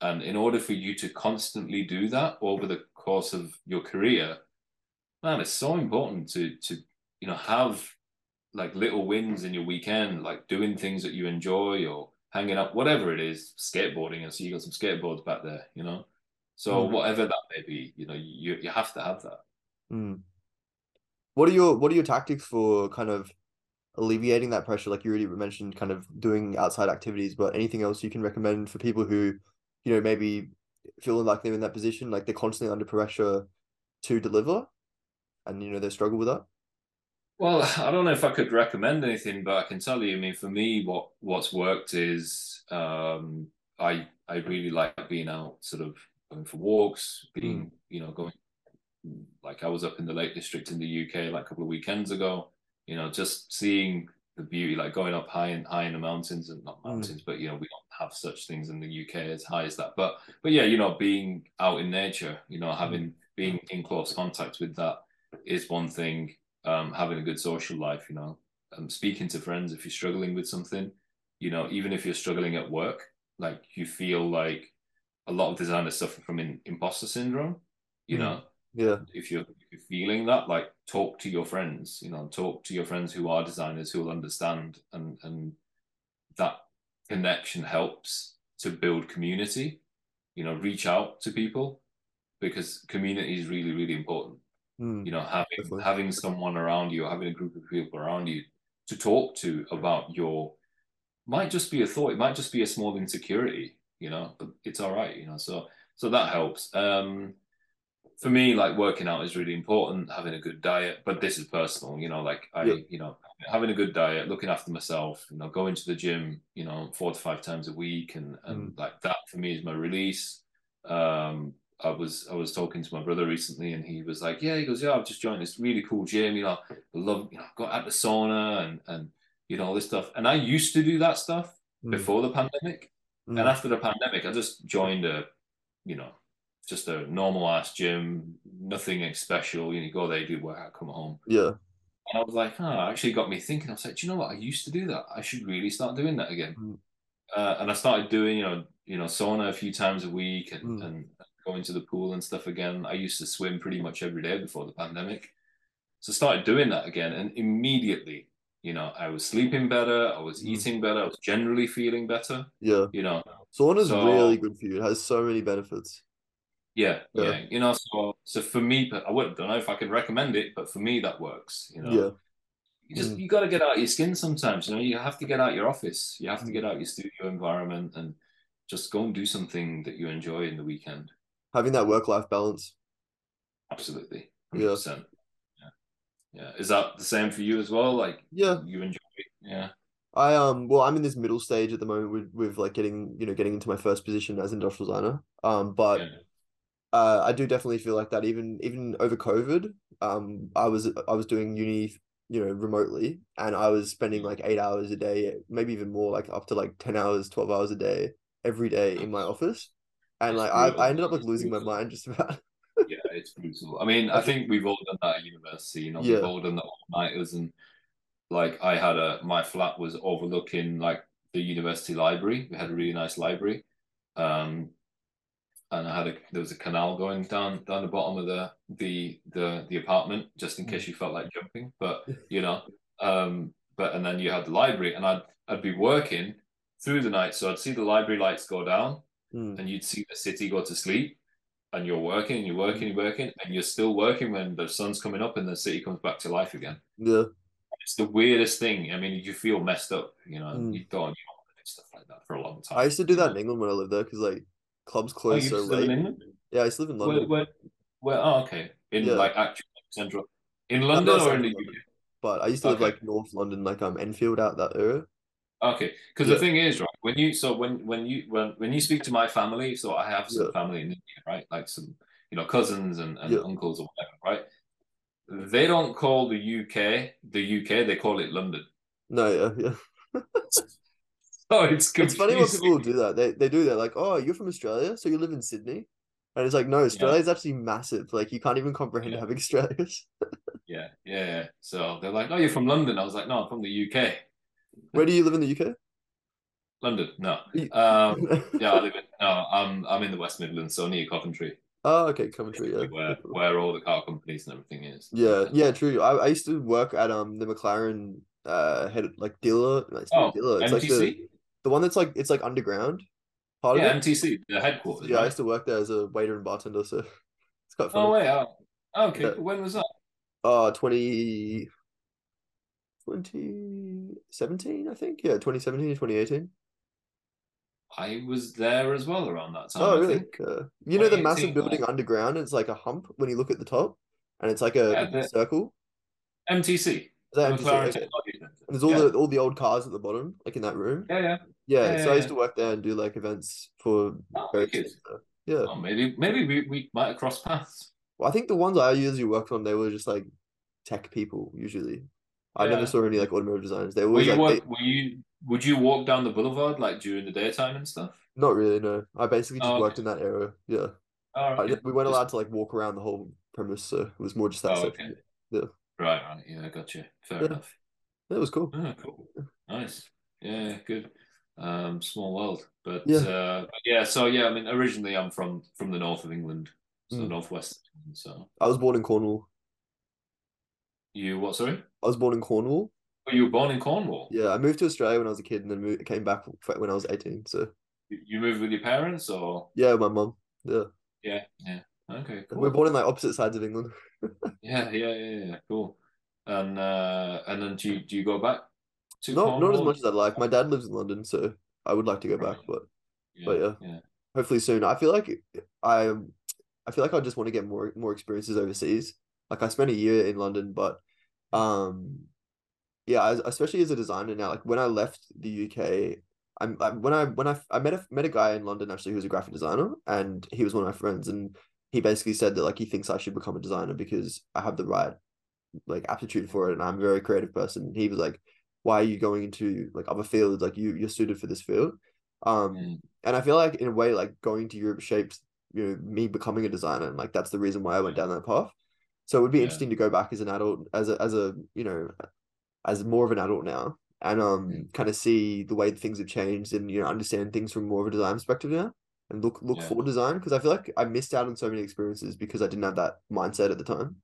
And in order for you to constantly do that over the course of your career, man, it's so important to to you know have like little wins in your weekend, like doing things that you enjoy or hanging up, whatever it is, skateboarding. I see you got some skateboards back there, you know. So
Mm.
whatever that may be, you know, you you have to have that.
Mm. What are your what are your tactics for kind of alleviating that pressure? Like you already mentioned, kind of doing outside activities, but anything else you can recommend for people who, you know, maybe feeling like they're in that position, like they're constantly under pressure to deliver, and you know they struggle with that.
Well, I don't know if I could recommend anything, but I can tell you. I mean, for me, what what's worked is um, I I really like being out, sort of going for walks, being you know going like I was up in the Lake District in the UK like a couple of weekends ago. You know, just seeing the beauty, like going up high and high in the mountains and not
Mm.
mountains, but you know we don't have such things in the UK as high as that. But but yeah, you know, being out in nature, you know, having being in close contact with that is one thing um, having a good social life, you know, um, speaking to friends if you're struggling with something, you know, even if you're struggling at work, like you feel like a lot of designers suffer from in, imposter syndrome, you
Mm.
know,
Yeah.
if you're, if you're feeling that, like talk to your friends, you know, talk to your friends who are designers who will understand and, and that connection helps to build community, you know, reach out to people because community is really, really important
Mm.
you know having
Definitely.
having someone around you having a group of people around you to talk to about your might just be a thought it might just be a small insecurity you know but it's all right you know so so that helps um for me like working out is really important having a good diet but this is personal you know like i
Yeah.
you know having a good diet looking after myself you know going to the gym you know four to five times a week and and like that for me is my release um I was I was talking to my brother recently, and he was like, "Yeah," he goes, "Yeah, I've just joined this really cool gym. You know, I love, you know, got at the sauna and and you know all this stuff." And I used to do that stuff
Mm.
before the pandemic,
Mm.
and after the pandemic, I just joined a, you know, just a normal ass gym, nothing special. You know, you go there, you do workout, come home.
Yeah.
And I was like, oh, actually got me thinking. I was like, do you know what? I used to do that. I should really start doing that again.
Mm.
Uh, and I started doing, you know, you know, sauna a few times a week and,
Mm.
and going to the pool and stuff again. I used to swim pretty much every day before the pandemic. So I started doing that again. And immediately, you know, I was sleeping better. I was
Mm.
eating better. I was generally feeling better,
Yeah.
you know.
Sauna's
So-
really good for you. It has so many benefits.
Yeah,
Yeah.
yeah. You know, so so for me, but I wouldn't don't know if I could recommend it, but for me that works, you know.
Yeah.
you just
Mm.
you got to get out of your skin sometimes you know you have to get out your office you have to
Mm.
get out your studio environment and just go and do something that you enjoy in the weekend
Having that work life balance.
absolutely
Yeah.
100% yeah yeah is that the same for you as well like
Yeah.
you enjoy it? yeah
I um well I'm in this middle stage at the moment with with like getting you know getting into my first position as industrial designer. Um but
yeah
uh I do definitely feel like that even even over COVID, um I was I was doing uni you know remotely and I was spending like eight hours a day, maybe even more, like up to like 10 hours, 12 hours a day every day in my office. And like I. I ended up like losing my mind just about.
yeah it's brutal. I mean, I think we've all done that at university. You know,
Yeah.
we've all done the all nighters, and like I had a my flat was overlooking like the university library. We had a really nice library, um, and I had a there was a canal going down down the bottom of the the the the apartment just in case you felt like jumping. But you know, um, but and then you had the library, and I'd I'd be working through the night, so I'd see the library lights go down
Mm.
and you'd see the city go to sleep and you're working and you're working you're working and you're still working when the sun's coming up and the city comes back to life again
Yeah.
it's the weirdest thing i mean you feel messed up you know
Mm.
you don't you don't want to do stuff like that for a long time
I used to do that in England when I lived there because like clubs
oh,
close
you
so
used to live
late.
in England?
Yeah, I used to live in London.
where, where, oh, okay. In
Yeah.
like actual central, in London or in the UK?
But I used to live like North London, like um Enfield out that area.
Okay, because
Yeah.
the thing is, right, when you so when when you when when you speak to my family, so I have some
Yeah.
family in India, right? Like some you know cousins and, and
Yeah.
uncles or whatever, right? They don't call the UK the UK; they call it London.
No, yeah, yeah.
Oh, it's
It's funny when people do that. They they do that. Like, oh, you're from Australia, so you live in Sydney, and it's like, no, Australia is actually massive. Like, you can't even comprehend how big Australia is.
Yeah, yeah, yeah. So they're like, "Oh, you're from London." I was like, "No, I'm from the UK."
Where do you live in the UK?
London, no. Um, yeah, I live in no, I'm I'm in the West Midlands, so near Coventry,
Oh, okay, Coventry. Yeah.
where where all the car companies and everything is.
Yeah, yeah, true. I, I used to work at um the McLaren uh head like dealer. Like,
Oh,
dealer. It's like the,
MTC.
the one that's like it's like underground. Part
Yeah,
of it.
MTC, the headquarters.
Yeah, I used to work there as a waiter and bartender, so it's quite
fun.
Oh
wait, oh, okay.
Yeah.
When was that?
Uh 20 2017, I think. Yeah, 2017, 2018.
I was there as well around that time.
Oh,
I
really?
think.
Uh, you know the massive building underground? It's like a hump when you look at the top, and it's like a,
Yeah,
circle.
MTC,
MTC? Okay. And there's all
yeah.
the all the old cars at the bottom, like in that room.
yeah, yeah.
Yeah,
Yeah,
so I used to work there and do like events for
Oh,
boats
wicked.
and stuff. Yeah.
Oh, maybe maybe we, we might have crossed paths.
Well, I think the ones I usually worked on, they were just like tech people usually. I never saw any like automotive designers. They
Were you
like
work,
they-
were you would you walk down the boulevard like during the daytime and stuff?
not really, no. I basically just
Oh,
worked
okay.
in that area. Yeah.
Oh,
I, we weren't allowed to like walk around the whole premise, so it was more just that
Oh, okay. Right, right. Yeah, I got you. Fair
Yeah.
enough.
That was cool.
Oh, cool. Nice. Yeah, good. Um, small world. But
Yeah.
uh but yeah, so yeah, I mean originally I'm from from the north of England, so
Mm.
northwest. So
I was born in Cornwall.
you what sorry?
I was born in Cornwall.
Oh, you were born in Cornwall.
Yeah, I moved to Australia when I was a kid and then moved, came back when I was 18. So,
You moved with your parents or
yeah, my mum. Yeah.
yeah, yeah. Okay, cool.
We're born in like opposite sides of England.
Yeah, yeah, yeah, yeah. Cool. And uh and then do you do you go back to
Not not as much as I'd like. My dad lives in London, so I would like to go back, but
Yeah,
but yeah.
yeah.
hopefully soon. I feel like I I feel like I just want to get more more experiences overseas. Like I spent a year in London, but um yeah, as, especially as a designer now, like when I left the UK, I'm I, when I when I I met a met a guy in London actually who was a graphic designer and he was one of my friends and he basically said that like he thinks I should become a designer because I have the right like aptitude for it and I'm a very creative person. He was like, why are you going into like other fields? Like you you're suited for this field. Um
Mm.
and I feel like in a way, like going to Europe shaped you know me becoming a designer, and like that's the reason why I went down that path. So it would be
Yeah.
interesting to go back as an adult, as a as a you know, as more of an adult now, and um
Mm.
kind of see the way things have changed, and you know understand things from more of a design perspective now, and look look
Yeah.
for design because I feel like I missed out on so many experiences because I didn't have that mindset at the time.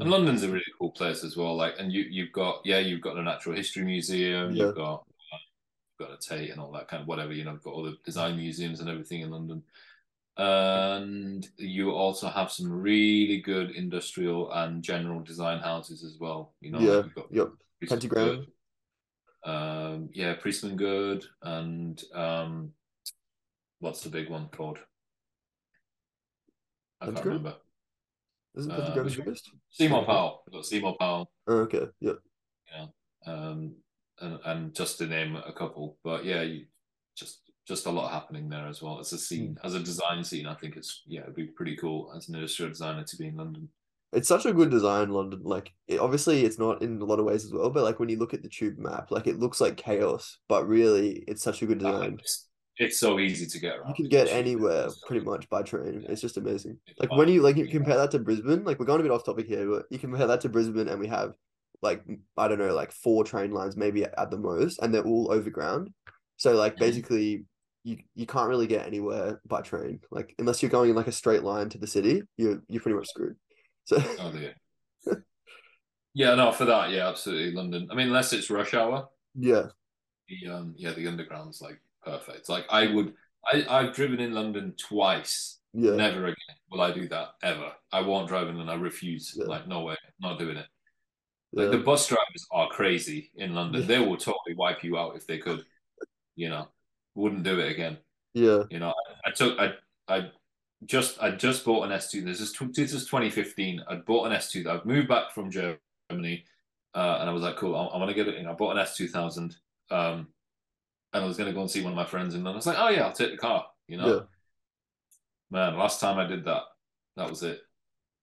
And London's a really cool place as well. Like, and you you've got yeah, you've got a natural history museum.
Yeah.
You've got you've got a Tate and all that kind of whatever. You know, you've got all the design museums and everything in London. And you also have some really good industrial and general design houses as well. You know,
Yeah,
like you've got
Yep, pentagram.
Um, yeah, Priestman Goode, and um, what's the big one called? I can't remember.
Isn't
Uh,
pentagram the
which
biggest?
Seymour Powell. We've got Seymour Powell.
Oh, okay, yep. Yeah.
Um, and and just to name a couple. But yeah, you, just just a lot happening there as well. As a scene, as a design scene, I think it's yeah, it'd be pretty cool as an industrial designer to be in London.
It's such a good design, London. Like, it, obviously, it's not in a lot of ways as well, but like when you look at the tube map, like it looks like chaos, but really, it's such a good design.
It's, it's so easy to get around.
You can get anywhere pretty much by train.
Yeah.
It's just amazing.
It's
Like when you like you compare that to Brisbane, like we're going a bit off topic here, but you compare that to Brisbane and we have like I don't know, like four train lines maybe at the most, and they're all overground. So like
Mhm.
basically you you can't really get anywhere by train. Like unless you're going in like a straight line to the city, you're you're pretty much screwed. So
Oh dear. yeah, no, for that, yeah, absolutely. London. I mean, unless it's rush hour,
yeah,
the um, yeah, the underground's like perfect. Like I would, I I've driven in London twice.
yeah,
Never again will I do that ever. I won't drive in, and I refuse.
Yeah.
Like no way, not doing it. Like
yeah.
the bus drivers are crazy in London.
Yeah.
They will totally wipe you out if they could. You know, wouldn't do it again.
yeah,
You know, I, I took I I just I just bought an S2. This is tw- this is 2015. I bought an S2. I've moved back from Germany, uh, and I was like, cool. I, I want to get it. You know, I bought an S2000. Um, and I was gonna go and see one of my friends, and then I was like, oh yeah, I'll take the car. You know,
yeah.
man. Last time I did that, that was it.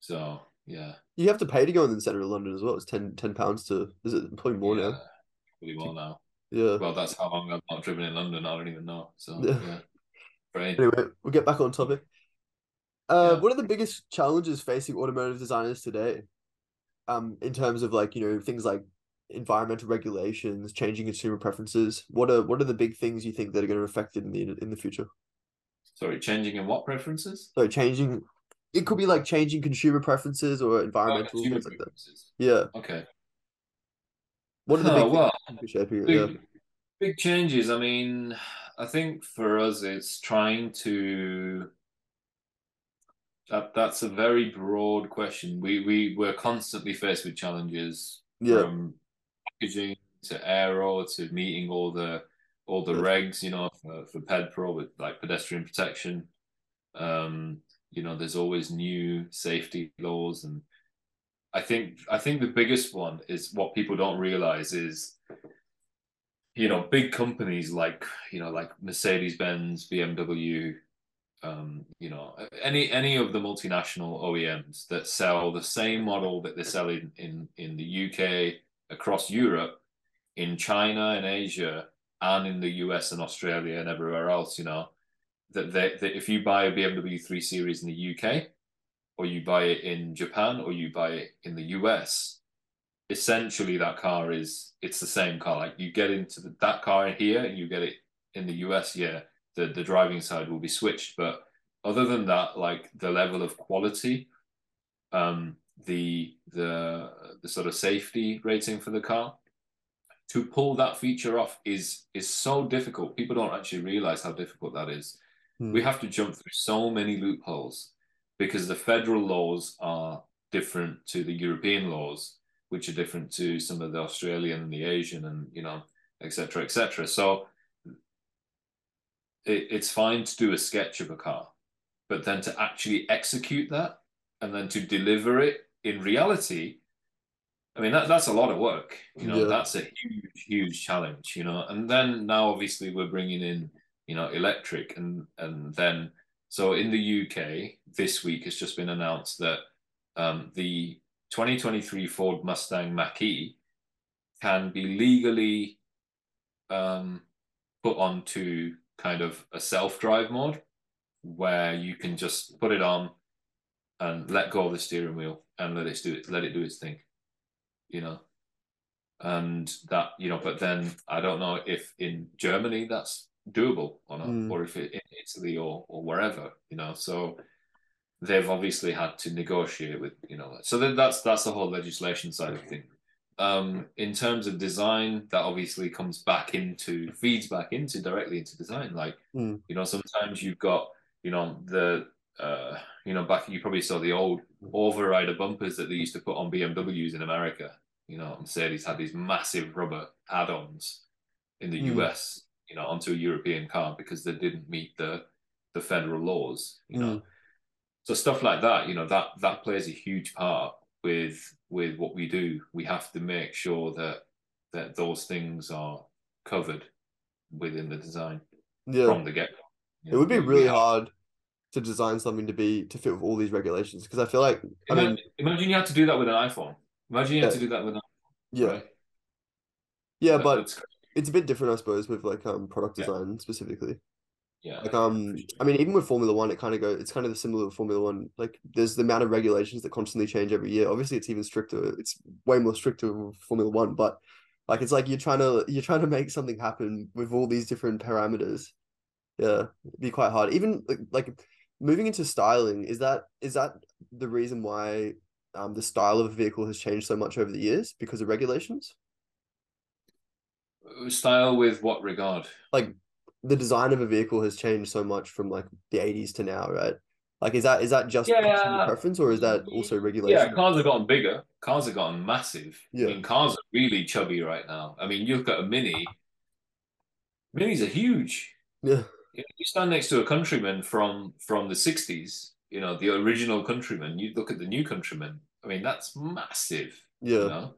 So yeah,
You have to pay to go in the center of London as well. It's 10, 10 pounds to is it probably more
yeah,
now?
pretty more now.
Yeah.
Well, that's how long I've not driven in London. I don't even know. So
Yeah.
yeah, great.
Anyway, we'll get back on topic. Uh,
Yeah.
what are the biggest challenges facing automotive designers today? Um, in terms of like, you know, things like environmental regulations, changing consumer preferences. What are what are the big things you think that are going to affect it in the in the future?
Sorry, changing in what preferences?
So changing, it could be like changing consumer preferences or
Oh,
environmental
consumer
things like that. Yeah.
Okay.
What are the
Oh, well, big,
Yeah.
big changes. I mean, I think for us, it's trying to. That that's a very broad question. We we we're constantly faced with challenges
Yeah.
from packaging to aero to meeting all the all the
Yes.
regs, you know, for, for PedPro with like pedestrian protection. Um, you know, there's always new safety laws, and I think I think the biggest one is what people don't realize is, you know, big companies like you know like Mercedes Benz, BMW, um, you know, any any of the multinational OEMs that sell the same model that they're selling in in the UK, across Europe, in China and Asia, and in the US and Australia and everywhere else, you know, that they, that if you buy a BMW 3 Series in the UK, or you buy it in Japan, or you buy it in the US, essentially that car is it's the same car. Like you get into the, that car here, and you get it in the US, yeah, the the driving side will be switched, but other than that, like the level of quality, um, the the the sort of safety rating for the car, to pull that feature off is is so difficult. People don't actually realize how difficult that is.
Hmm.
We have to jump through so many loopholes because the federal laws are different to the European laws, which are different to some of the Australian and the Asian and you know, et cetera, et cetera. So it, it's fine to do a sketch of a car, but then to actually execute that and then to deliver it in reality, I mean that that's a lot of work. You know,
Yeah.
that's a huge, huge challenge. You know, and then now obviously we're bringing in you know electric and and then so in the UK this week it's just been announced that um, the 2023 Ford Mustang Mach-E can be legally um, put onto kind of a self-drive mode where you can just put it on and let go of the steering wheel and let it do it let it do its thing you know? And that you know but then i don't know if in germany that's doable or not
Mm.
or if it in italy or or wherever you know so they've obviously had to negotiate with you know so then that's that's the whole legislation side of things um in terms of design that obviously comes back into feeds back into directly into design like
Mm.
you know sometimes you've got you know the uh you know back you probably saw the old overrider bumpers that they used to put on BMWs in America you know Mercedes had these massive rubber add-ons in the
Mm.
US you know onto a European car because they didn't meet the the federal laws you know mm. so stuff like that you know that that plays a huge part with with what we do we have to make sure that that those things are covered within the design
Yeah.
from the get-go You
It would be
know,
really hard to design something to be to fit with all these regulations because I feel like I mean
Imagine, imagine you had to do that with an iPhone. Imagine you had
Yeah.
to do that with an iPhone,
yeah
right?
yeah
That-
but. It's a bit different I suppose with like um product
Yeah.
design specifically
Yeah.
Like um, I mean, even with Formula One, it kind of go. It's kind of the similar with Formula One. Like, there's the amount of regulations that constantly change every year. Obviously, it's even stricter. It's way more stricter with Formula One, but like, it's like you're trying to you're trying to make something happen with all these different parameters. Yeah, it'd be quite hard. Even like, like moving into styling, is that is that the reason why um the style of a vehicle has changed so much over the years because of regulations?
Style with what regard?
Like the design of a vehicle has changed so much from like the 80s to now, right? Like is that is that just
Yeah.
preference or is that also regulation?
Yeah, cars have gotten bigger. Cars have gotten massive.
Yeah.
I mean, cars are really chubby right now. I mean, you've got a Mini. Minis are huge.
Yeah.
If you stand next to a Countryman from from the '60s, you know the original Countryman. You look at the new Countryman. I mean, that's massive.
Yeah.
You know,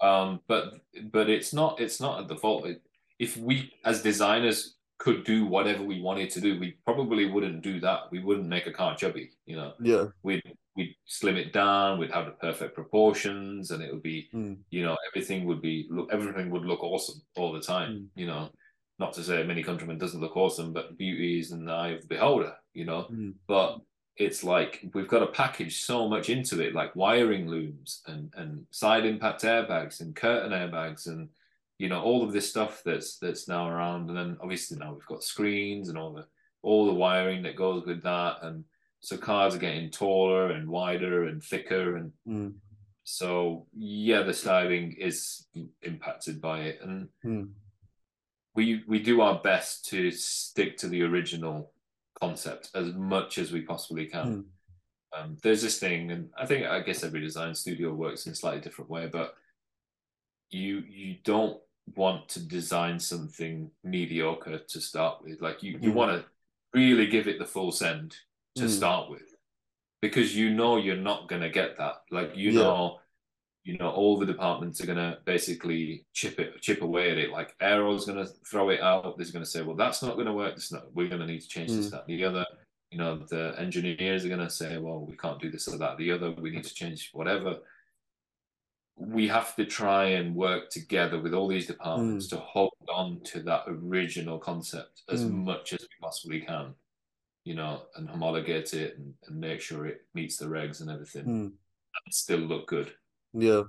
um, but but it's not it's not at the fault. If we as designers could do whatever we wanted to do, we probably wouldn't do that. We wouldn't make a car chubby. You know,
Yeah.
we'd we'd slim it down. We'd have the perfect proportions, and it would be
Mm.
you know everything would be look everything would look awesome all the time.
Mm.
You know, not to say Mini Countryman doesn't look awesome, but beauty is in the eye of the beholder. You know,
Mm.
but it's like we've got to package so much into it, like wiring looms and and side impact airbags and curtain airbags and you know all of this stuff that's that's now around. And then obviously now we've got screens and all the all the wiring that goes with that. And so cars are getting taller and wider and thicker and
Mm.
so yeah, the styling is impacted by it, and
Mm.
we we do our best to stick to the original concept as much as we possibly can.
Mm.
Um, there's this thing, and I think I guess every design studio works in a slightly different way, but you you don't want to design something mediocre to start with. Like you you
Mm.
want to really give it the full send to
Mm.
start with, because you know you're not gonna get that. Like you
Yeah.
know you know all the departments are going to basically chip it chip away at it. Like aero's going to throw it out. They're going to say well that's not going to work. This not we're going to need to change this
Mm.
that the other. You know the engineers are going to say well we can't do this or that the other. We need to change whatever. We have to try and work together with all these departments to hold on to that original concept as
Mm.
much as we possibly can you know and homologate it and, and make sure it meets the regs and everything.
Mm.
and still look good
Yeah.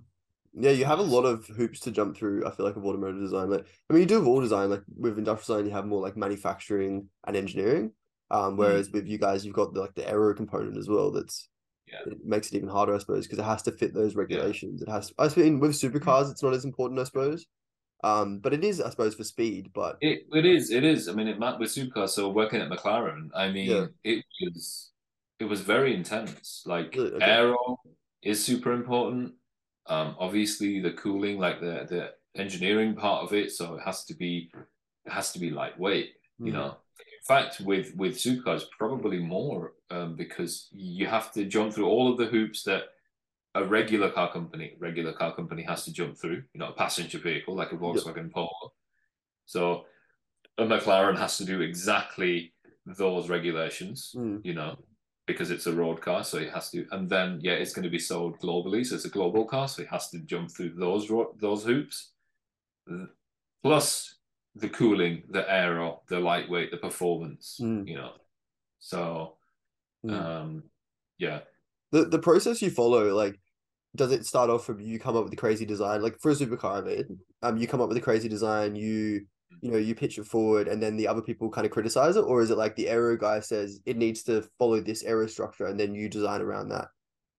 Yeah, you have a lot of hoops to jump through, I feel like, of automotive design. Like, I mean, you do with all design, like with industrial design, you have more like manufacturing and engineering. Um, whereas with you guys, you've got the, like the aero component as well. That's
Yeah.
it makes it even harder, I suppose, because it has to fit those regulations. It has. To, I mean, with supercars, it's not as important, I suppose. Um, but it is, I suppose, for speed. But
It it is it is. I mean, it with supercars. So working at McLaren, I mean,
Yeah.
it was it was very intense. Like?
Okay.
aero is super important. Um, obviously the cooling, like the the engineering part of it, so it has to be it has to be lightweight. You
Mm.
know, in fact, with with supercars, probably more um, because you have to jump through all of the hoops that a regular car company regular car company has to jump through. You know, a passenger vehicle like a Volkswagen Polo. So a McLaren has to do exactly those regulations,
Mm.
you know, because it's a road car, so it has to. And then yeah, it's going to be sold globally, so it's a global car, so it has to jump through those those hoops. Plus the cooling, the aero, the lightweight, the performance,
Mm.
you know. So,
Mm.
um, yeah,
the the process you follow, like, does it start off from you come up with the crazy design, like for a supercar, I mean, um, you come up with a crazy design, you you know you pitch it forward, and then the other people kind of criticize it, or is it like the aero guy says it needs to follow this aero structure, and then you design around that?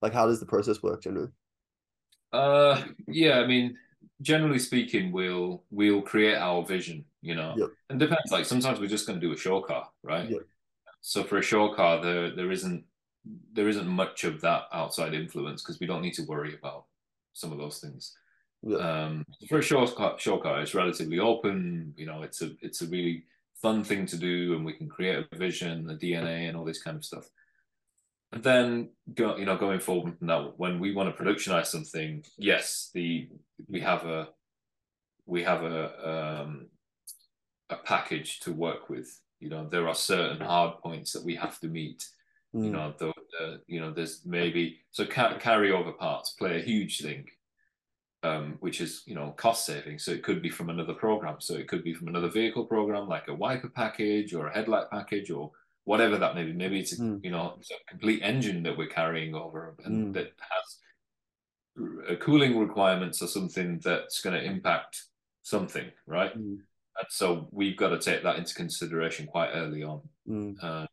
Like, how does the process work generally?
Uh, yeah, I mean, generally speaking, we'll we'll create our vision, you know.
Yep.
And depends. Like sometimes we're just going to do a show car, right?
Yep.
So for a show car, there there isn't there isn't much of that outside influence because we don't need to worry about some of those things.
Yeah.
Um, for a car, show it's relatively open. You know, it's a it's a really fun thing to do, and we can create a vision, the DNA, and all this kind of stuff. And then go, you know, going forward from that, when we want to productionize something, yes, the we have a we have a um, a package to work with. You know, there are certain hard points that we have to meet. You
Mm.
know, the, the you know, there's maybe so ca- carryover parts play a huge thing. Um, which is you know cost saving. So it could be from another program. So it could be from another vehicle program, like a wiper package or a headlight package or whatever that may be. Maybe it's a, mm. you know it's a complete engine that we're carrying over and mm. that has a cooling requirements or something that's going to impact something, right? Mm. And so we've got to take that into consideration quite early on.
Mm. Uh,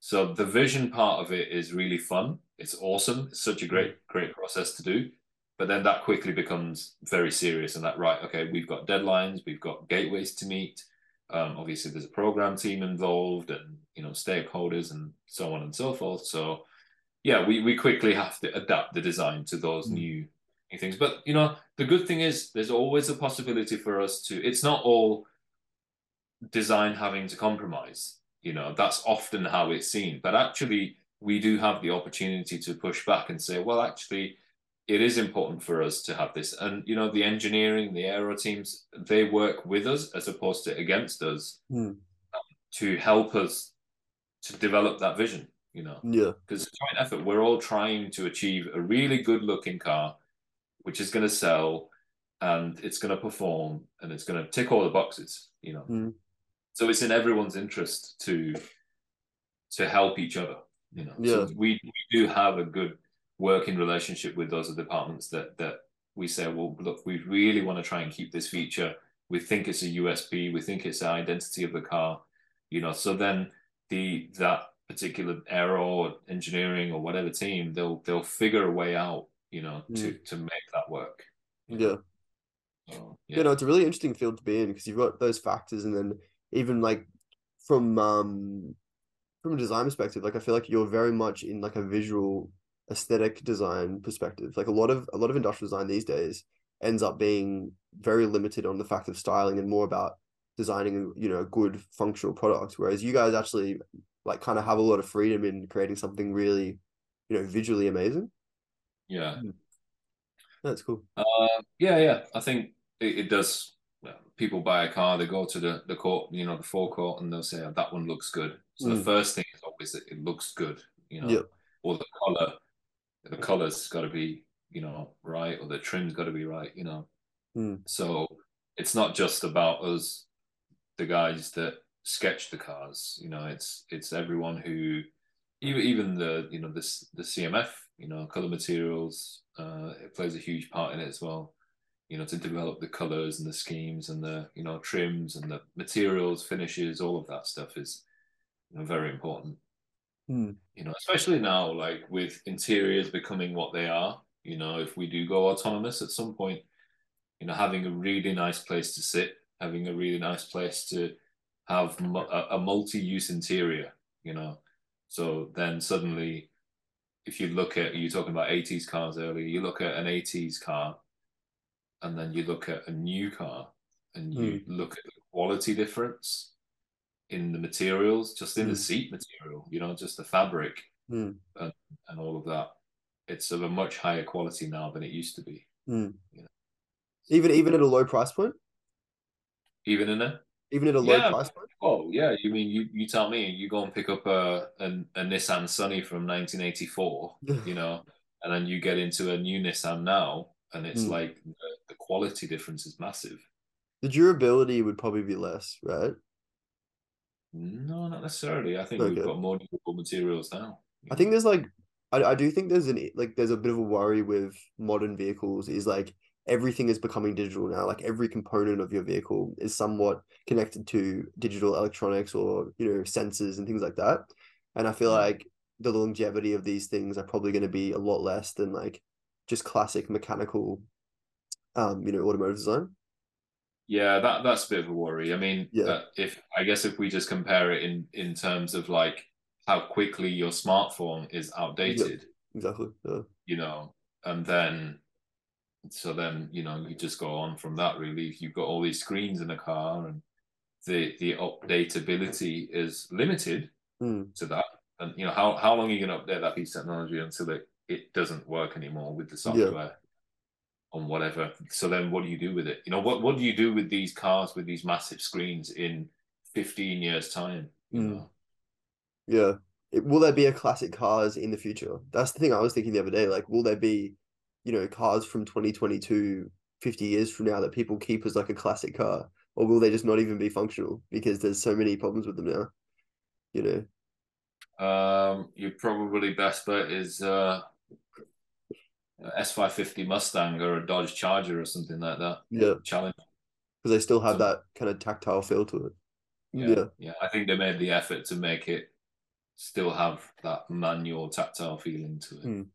so the vision part of it is really fun. It's awesome. It's such a great, mm. great process to do. But then that quickly becomes very serious and that, right, okay, we've got deadlines, we've got gateways to meet. Um, obviously, there's a program team involved and, you know, stakeholders and so on and so forth. So, yeah, we, we quickly have to adapt the design to those mm. new things. But, you know, the good thing is there's always a possibility for us to, it's not all design having to compromise. You know, that's often how it's seen. But actually, we do have the opportunity to push back and say, well, actually, it is important for us to have this. And you know, the engineering, the aero teams, they work with us as opposed to against us
mm.
to help us to develop that vision. You know,
yeah,
because joint effort. We're all trying to achieve a really good looking car, which is going to sell, and it's going to perform, and it's going to tick all the boxes. You know,
mm.
so it's in everyone's interest to to help each other. You know,
yeah.
so we we do have a good working relationship with those departments that that we say, well, look, we really want to try and keep this feature. We think it's a USP. We think it's the identity of the car. You know, so then the that particular aero or engineering or whatever team, they'll they'll figure a way out, you know, mm. to to make that work.
Yeah.
So,
yeah. You know, it's a really interesting field to be in because you've got those factors, and then even like from um from a design perspective, like I feel like you're very much in like a visual aesthetic design perspective. Like a lot of a lot of industrial design these days ends up being very limited on the fact of styling and more about designing you know a good functional product. Whereas you guys actually like kind of have a lot of freedom in creating something really you know visually amazing.
Yeah,
hmm. that's cool.
Uh, yeah, yeah. I think it, it does. People buy a car, they go to the the court, you know, the forecourt, and they'll say, oh, "That one looks good." So mm. the hmm. first thing is always that it looks good, you know,
yep.
or the color the color's got to be you know right or the trim's got to be right you know?
Mm.
so it's not just about us the guys that sketch the cars you know? It's it's everyone who even even the you know this the cmf you know color materials uh it plays a huge part in it as well. You know to develop the colors and the schemes and the you know trims and the materials finishes all of that stuff is you know, very important
Mm.
You know, especially now, like with interiors becoming what they are. You know, if we do go autonomous at some point, you know, having a really nice place to sit, having a really nice place to have a, a multi-use interior. You know, so then suddenly, if you look at you're talking about 80s cars earlier, you look at an 80s car, and then you look at a new car, and you mm. look at the quality difference in the materials, just in mm. the hmm. seat material, you know, just the fabric
mm.
and, and all of that. It's of a much higher quality now than it used to be.
Mm.
You know?
Even even at a low price point.
Even in a
even at a low
yeah.
price point.
Oh yeah, you mean you, you tell me you go and pick up a, a a Nissan Sunny from 1984, you know, and then you get into a new Nissan now, and it's hmm. like the, the quality difference is massive.
The durability would probably be less, right?
No, not necessarily. I think okay. we've got more durable materials now.
I think there's like, I, I do think there's an like there's a bit of a worry with modern vehicles is like everything is becoming digital now. Like every component of your vehicle is somewhat connected to digital electronics or you know sensors and things like that. And I feel like the longevity of these things are probably going to be a lot less than like just classic mechanical, um, you know, automotive design.
Yeah, that that's a bit of a worry. I mean,
yeah.
Uh, if I guess if we just compare it in in terms of like how quickly your smartphone is outdated,
exactly. Yeah.
You know, and then so then you know you just go on from that. Really, you've got all these screens in the car, and the the updatability is limited
mm.
to that. And you know how how long are you going to update that piece of technology until it it doesn't work anymore with the software? On whatever. So then what do you do with it? You know, what, what do you do with these cars with these massive screens in 15 years time?
Mm. Yeah. It, will there be a classic cars in the future? That's the thing I was thinking the other day. Like, will there be you know, cars from 2022, 50 years from now that people keep as like a classic car? Or will they just not even be functional because there's so many problems with them now? You
know? Um, your probably best bet is uh S550 Mustang or a Dodge Charger or something like that.
Yeah.
Challenge.
Because they still have so, that kind of tactile feel to it.
Yeah, yeah. Yeah. I think they made the effort to make it still have that manual tactile feeling to it.
Mm.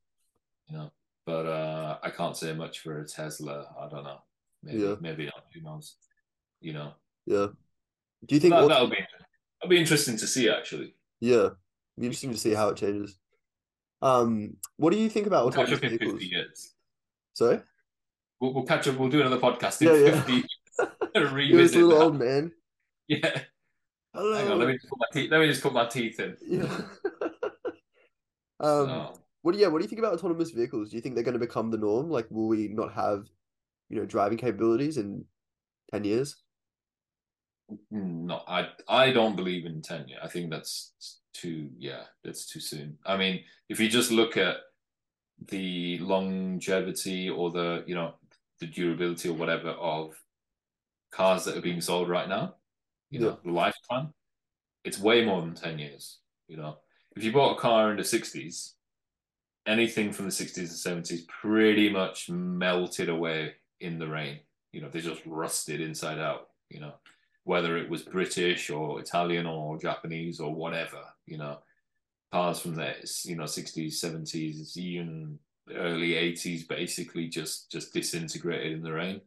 You know. But uh I can't say much for a Tesla. I don't know. Maybe yeah. maybe not. Who knows? You know.
Yeah. Do you think
that, will be that'll be interesting to see actually.
Yeah. Be interesting to see how it changes. Um, what do you think about
we'll autonomous vehicles? 50 years.
Sorry?
We'll, we'll catch up. We'll do another podcast in yeah, 50
yeah. revisit a little that. old man.
Yeah. Hello. Hang on, let me just put my teeth. Let me just put my teeth in.
Yeah. um. So. What do yeah? What do you think about autonomous vehicles? Do you think they're going to become the norm? Like, will we not have, you know, driving capabilities in ten years?
No, I I don't believe in ten years. I think that's too yeah that's too soon i mean if you just look at the longevity or the you know the durability or whatever of cars that are being sold right now you yeah. know the lifetime it's way more than 10 years you know if you bought a car in the 60s anything from the 60s and 70s pretty much melted away in the rain you know they just rusted inside out you know whether it was British or Italian or Japanese or whatever, you know, cars from the you know 60s, 70s, even early 80s, basically just just disintegrated in the rain,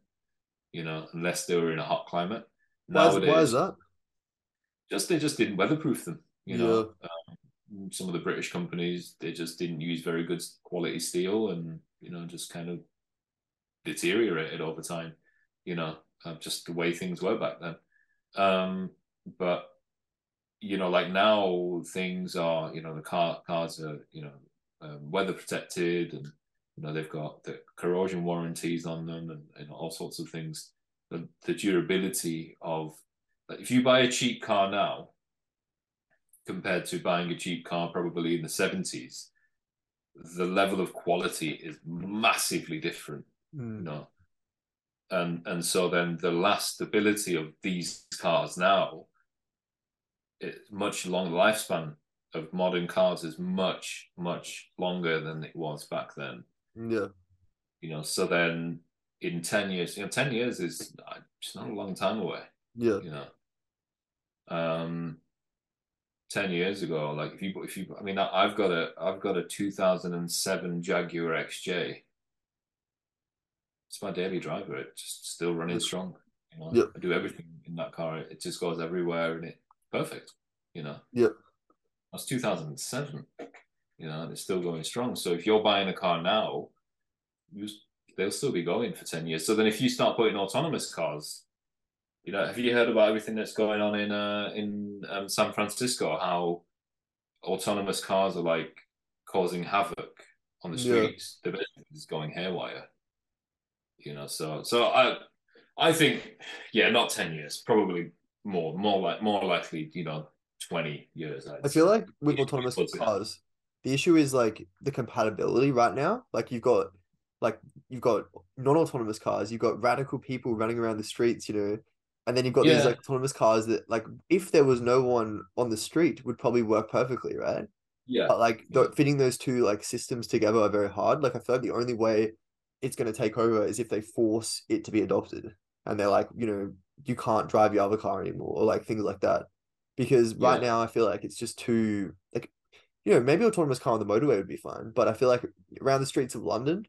you know, unless they were in a hot climate.
Nowadays, why is that?
Just they just didn't weatherproof them, you know. Um, some of the British companies they just didn't use very good quality steel, and you know, just kind of deteriorated over time. You know, uh, just the way things were back then. Um, but you know, like now things are, you know, the car cars are, you know, um, weather protected, and you know they've got the corrosion warranties on them, and, and all sorts of things. The, the durability of, like, if you buy a cheap car now, compared to buying a cheap car probably in the seventies, the level of quality is massively different.
Mm.
You know, and and so then the last lastability of these cars now it's much longer lifespan of modern cars is much much longer than it was back then.
Yeah.
You know so then in 10 years you know 10 years is it's not a long time away.
Yeah.
You know? Um 10 years ago like if you if you i mean i've got a i've got a 2007 jaguar xj it's my daily driver. It's just still running strong. You know,
yep.
I do everything in that car. It just goes everywhere and it perfect. You know.
Yep.
That's 2007. You know, and it's still going strong. So if you're buying a car now, they'll still be going for 10 years. So then if you start putting autonomous cars, you know, have you heard about everything that's going on in uh in um, San Francisco? How autonomous cars are like causing havoc on the streets. Yeah. The business is going haywire you know. So so I I think yeah, not ten years, probably more, more like more likely, you know, twenty years.
I'd i feel say. like with autonomous cars, the issue is like the compatibility right now. Like you've got like you've got non-autonomous cars, you've got radical people running around the streets, you know, and then you've got yeah. these like autonomous cars that like if there was no one on the street would probably work perfectly, right?
Yeah.
But like
yeah.
fitting those two like systems together are very hard. Like I feel like the only way it's going to take over is if they force it to be adopted and they're like, you know, you can't drive your other car anymore or like things like that. Because right yeah. now I feel like it's just too like you know, maybe autonomous car on the motorway would be fine, but I feel like around the streets of London,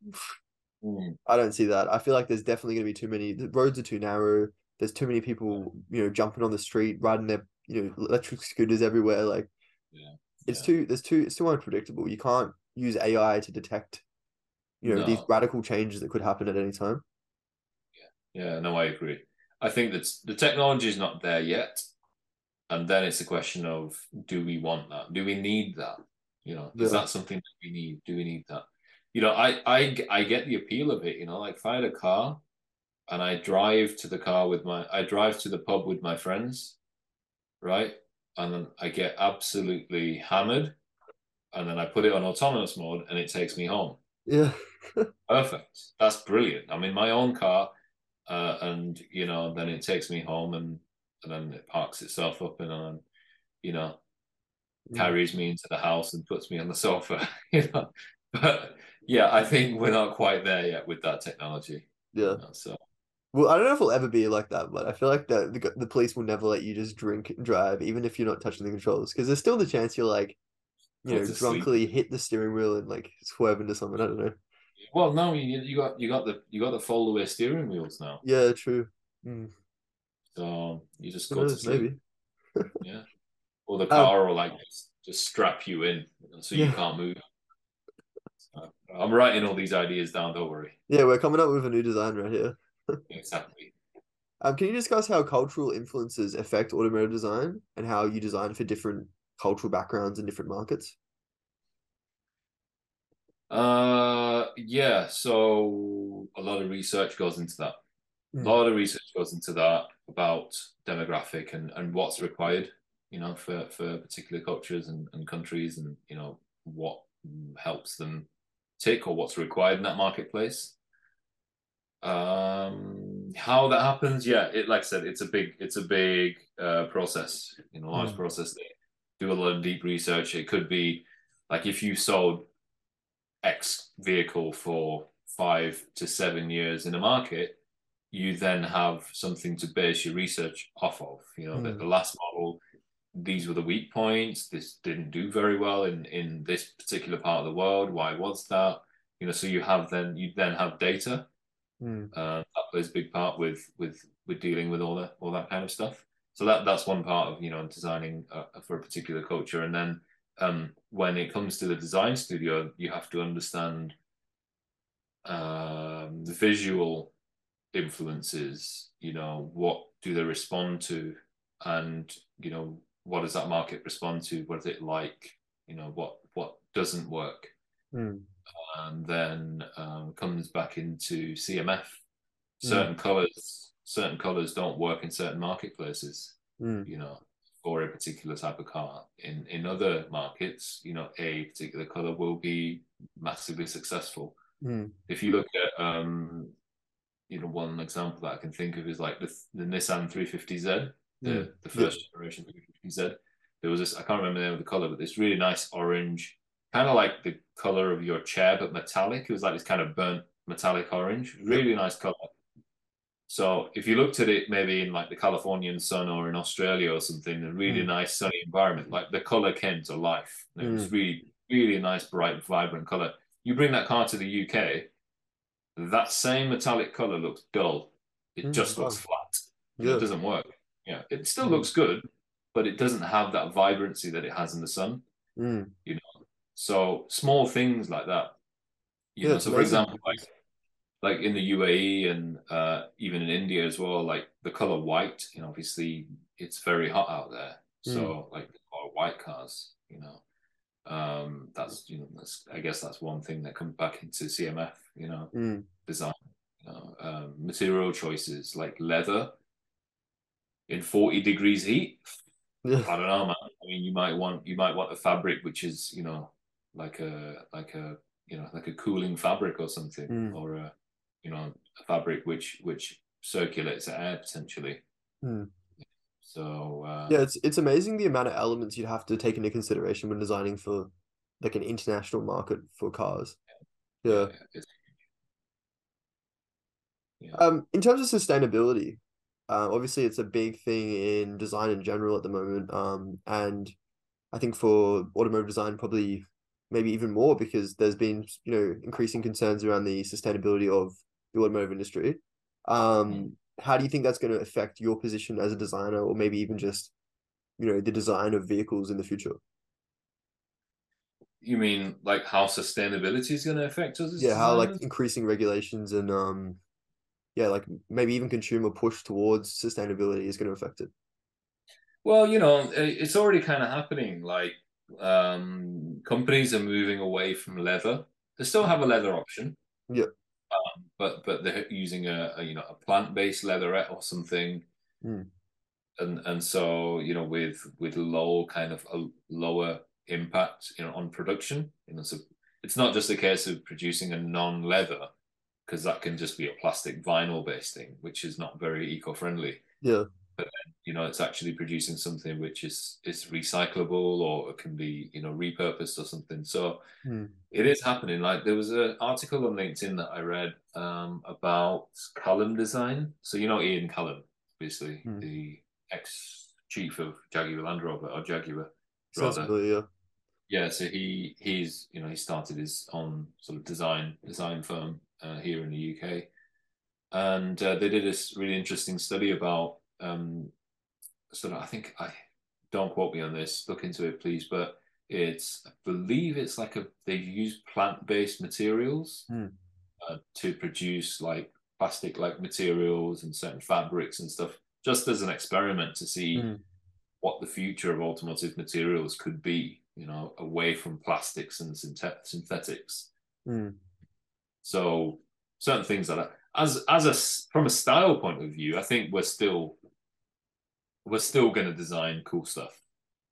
mm.
I don't see that. I feel like there's definitely going to be too many. The roads are too narrow. There's too many people, you know, jumping on the street, riding their, you know, electric scooters everywhere. Like,
yeah,
it's too. There's too. It's too unpredictable. You can't use AI to detect you know no. these radical changes that could happen at any time.
Yeah. Yeah no i agree. I think that the technology is not there yet and then it's a question of do we want that? Do we need that? You know is yeah. that something that we need? Do we need that? You know I, I i get the appeal of it you know like if i had a car and i drive to the car with my i drive to the pub with my friends right? And then i get absolutely hammered and then i put it on autonomous mode and it takes me home.
Yeah.
Perfect. That's brilliant. I'm in my own car, uh, and you know, then it takes me home and and then it parks itself up and on, you know,
Mm.
carries me into the house and puts me on the sofa. you know, but yeah, I think we're not quite there yet with that technology.
Yeah.
you know, so
Well, I don't know if it'll ever be like that, but I feel like the the, the police will never let you just drink and drive, even if you're not touching the controls, because there's still the chance you're like, you
Go
know,
sleep.
hit the steering wheel and like swerve into something. I don't know.
Well, no, you you got you got the you got the fold away steering wheels now,
Yeah, true. Mm,
so you just go to sleep.
Maybe.
Yeah. Or the
Um,
car will like just, just strap you in so you
Yeah.
can't move. So, I'm writing all these ideas down, don't worry.
Yeah, we're coming up with a new design right here.
Exactly.
Um, can you discuss how cultural influences affect automotive design and how you design for different cultural backgrounds in different markets?
Uh yeah, so a lot of research goes into that.
Mm.
A lot of research goes into that about demographic and, and what's required, you know, for, for particular cultures and, and countries and, you know, what helps them tick or what's required in that marketplace. Um, how that happens, yeah, it like I said, it's a big, it's a big uh, process, you know, large
Mm.
process. They do a lot of deep research. It could be like if you sold X vehicle for five to seven years in a market, you then have something to base your research off of. You know,
Mm.
that the last model, these were the weak points. This didn't do very well in in this particular part of the world. Why was that? You know, so you have then you then have data.
Mm.
Uh, that plays a big part with with with dealing with all that all that kind of stuff. So that that's one part of you know designing uh, for a particular culture, and then um, when it comes to the design studio, you have to understand um, the visual influences. You know, what do they respond to, and you know, what does that market respond to? What is it like? You know, what what doesn't work,
Mm.
and then um, comes back into CMF.
Mm.
Certain colors, certain colors don't work in certain marketplaces
Mm.
you know, for a particular type of car. In in other markets, you know, a particular color will be massively successful.
Mm.
If you look at, um, you know, one example that I can think of is like the the Nissan 350Z, the
Mm.
the first generation 350Z. There was this I can't remember the name of the color, but this really nice orange, kind of like the color of your chair, but metallic. It was like this kind of burnt metallic orange. Really nice color. So if you looked at it maybe in like the Californian sun or in Australia or something, a really
Mm.
nice sunny environment, like the color came to life. It was really, really nice, bright, vibrant color. You bring that car to the UK, that same metallic color looks dull. It
Mm,
just looks flat.
Yeah.
It doesn't work. Yeah, it still
Mm.
looks good, but it doesn't have that vibrancy that it has in the sun.
Mm.
So small things like that. You
Yeah,
know, so for example, like like in the UAE and uh, even in India as well, like the color white, you know, obviously it's very hot out there. So like or white cars, you know. Um, that's you know, that's I guess that's one thing that comes back into CMF, you know,
Mm.
design, you know, um, material choices like leather in 40 degrees heat.
Yeah.
I don't know, man. I mean, you might want you might want a fabric which is, you know, like a like a you know like a cooling fabric or something,
Mm.
or a you know a fabric which which circulates air potentially.
Mm.
So uh,
Yeah, it's it's amazing the amount of elements you'd have to take into consideration when designing for like an international market for cars. Yeah.
it's, yeah.
Um, in terms of sustainability, uh, obviously it's a big thing in design in general at the moment. Um, and I think for automotive design, probably maybe even more because there's been, you know, increasing concerns around the sustainability of the automotive industry. Um, how do you think that's going to affect your position as a designer, or maybe even just, you know, the design of vehicles in the future?
You mean like how sustainability is going to affect us?
Yeah, how like increasing regulations and um, yeah, like maybe even consumer push towards sustainability is going to affect it.
Well, you know, it's already kind of happening. Like um, companies are moving away from leather. They still have a leather option.
Yeah.
But but they're using a, a you know a plant-based leatherette or something.
Mm.
And and so you know with with low kind of a lower impact you know on production you know so it's not just a case of producing a non-leather because that can just be a plastic vinyl based thing, which is not very eco-friendly.
Yeah.
But then, you know, it's actually producing something which is is recyclable or it can be, you know, repurposed or something. So
Hmm.
it is happening. Like there was an article on LinkedIn that I read um, about Callum design. So you know Ian Callum, obviously
Hmm.
the ex chief of Jaguar Land Rover or Jaguar rather.
familiar.
Yeah, so he he's you know he started his own sort of design design firm uh, here in the UK, and uh, they did this really interesting study about um, sort of I think I don't quote me on this, look into it please, but it's I believe it's like a they use plant based materials
Hmm.
uh, to produce like plastic like materials and certain fabrics and stuff, just as an experiment to see
Hmm.
what the future of automotive materials could be, you know, away from plastics and synthet- synthetics.
Hmm.
So certain things like that. As as a from a style point of view, I think we're still we're still going to design cool stuff.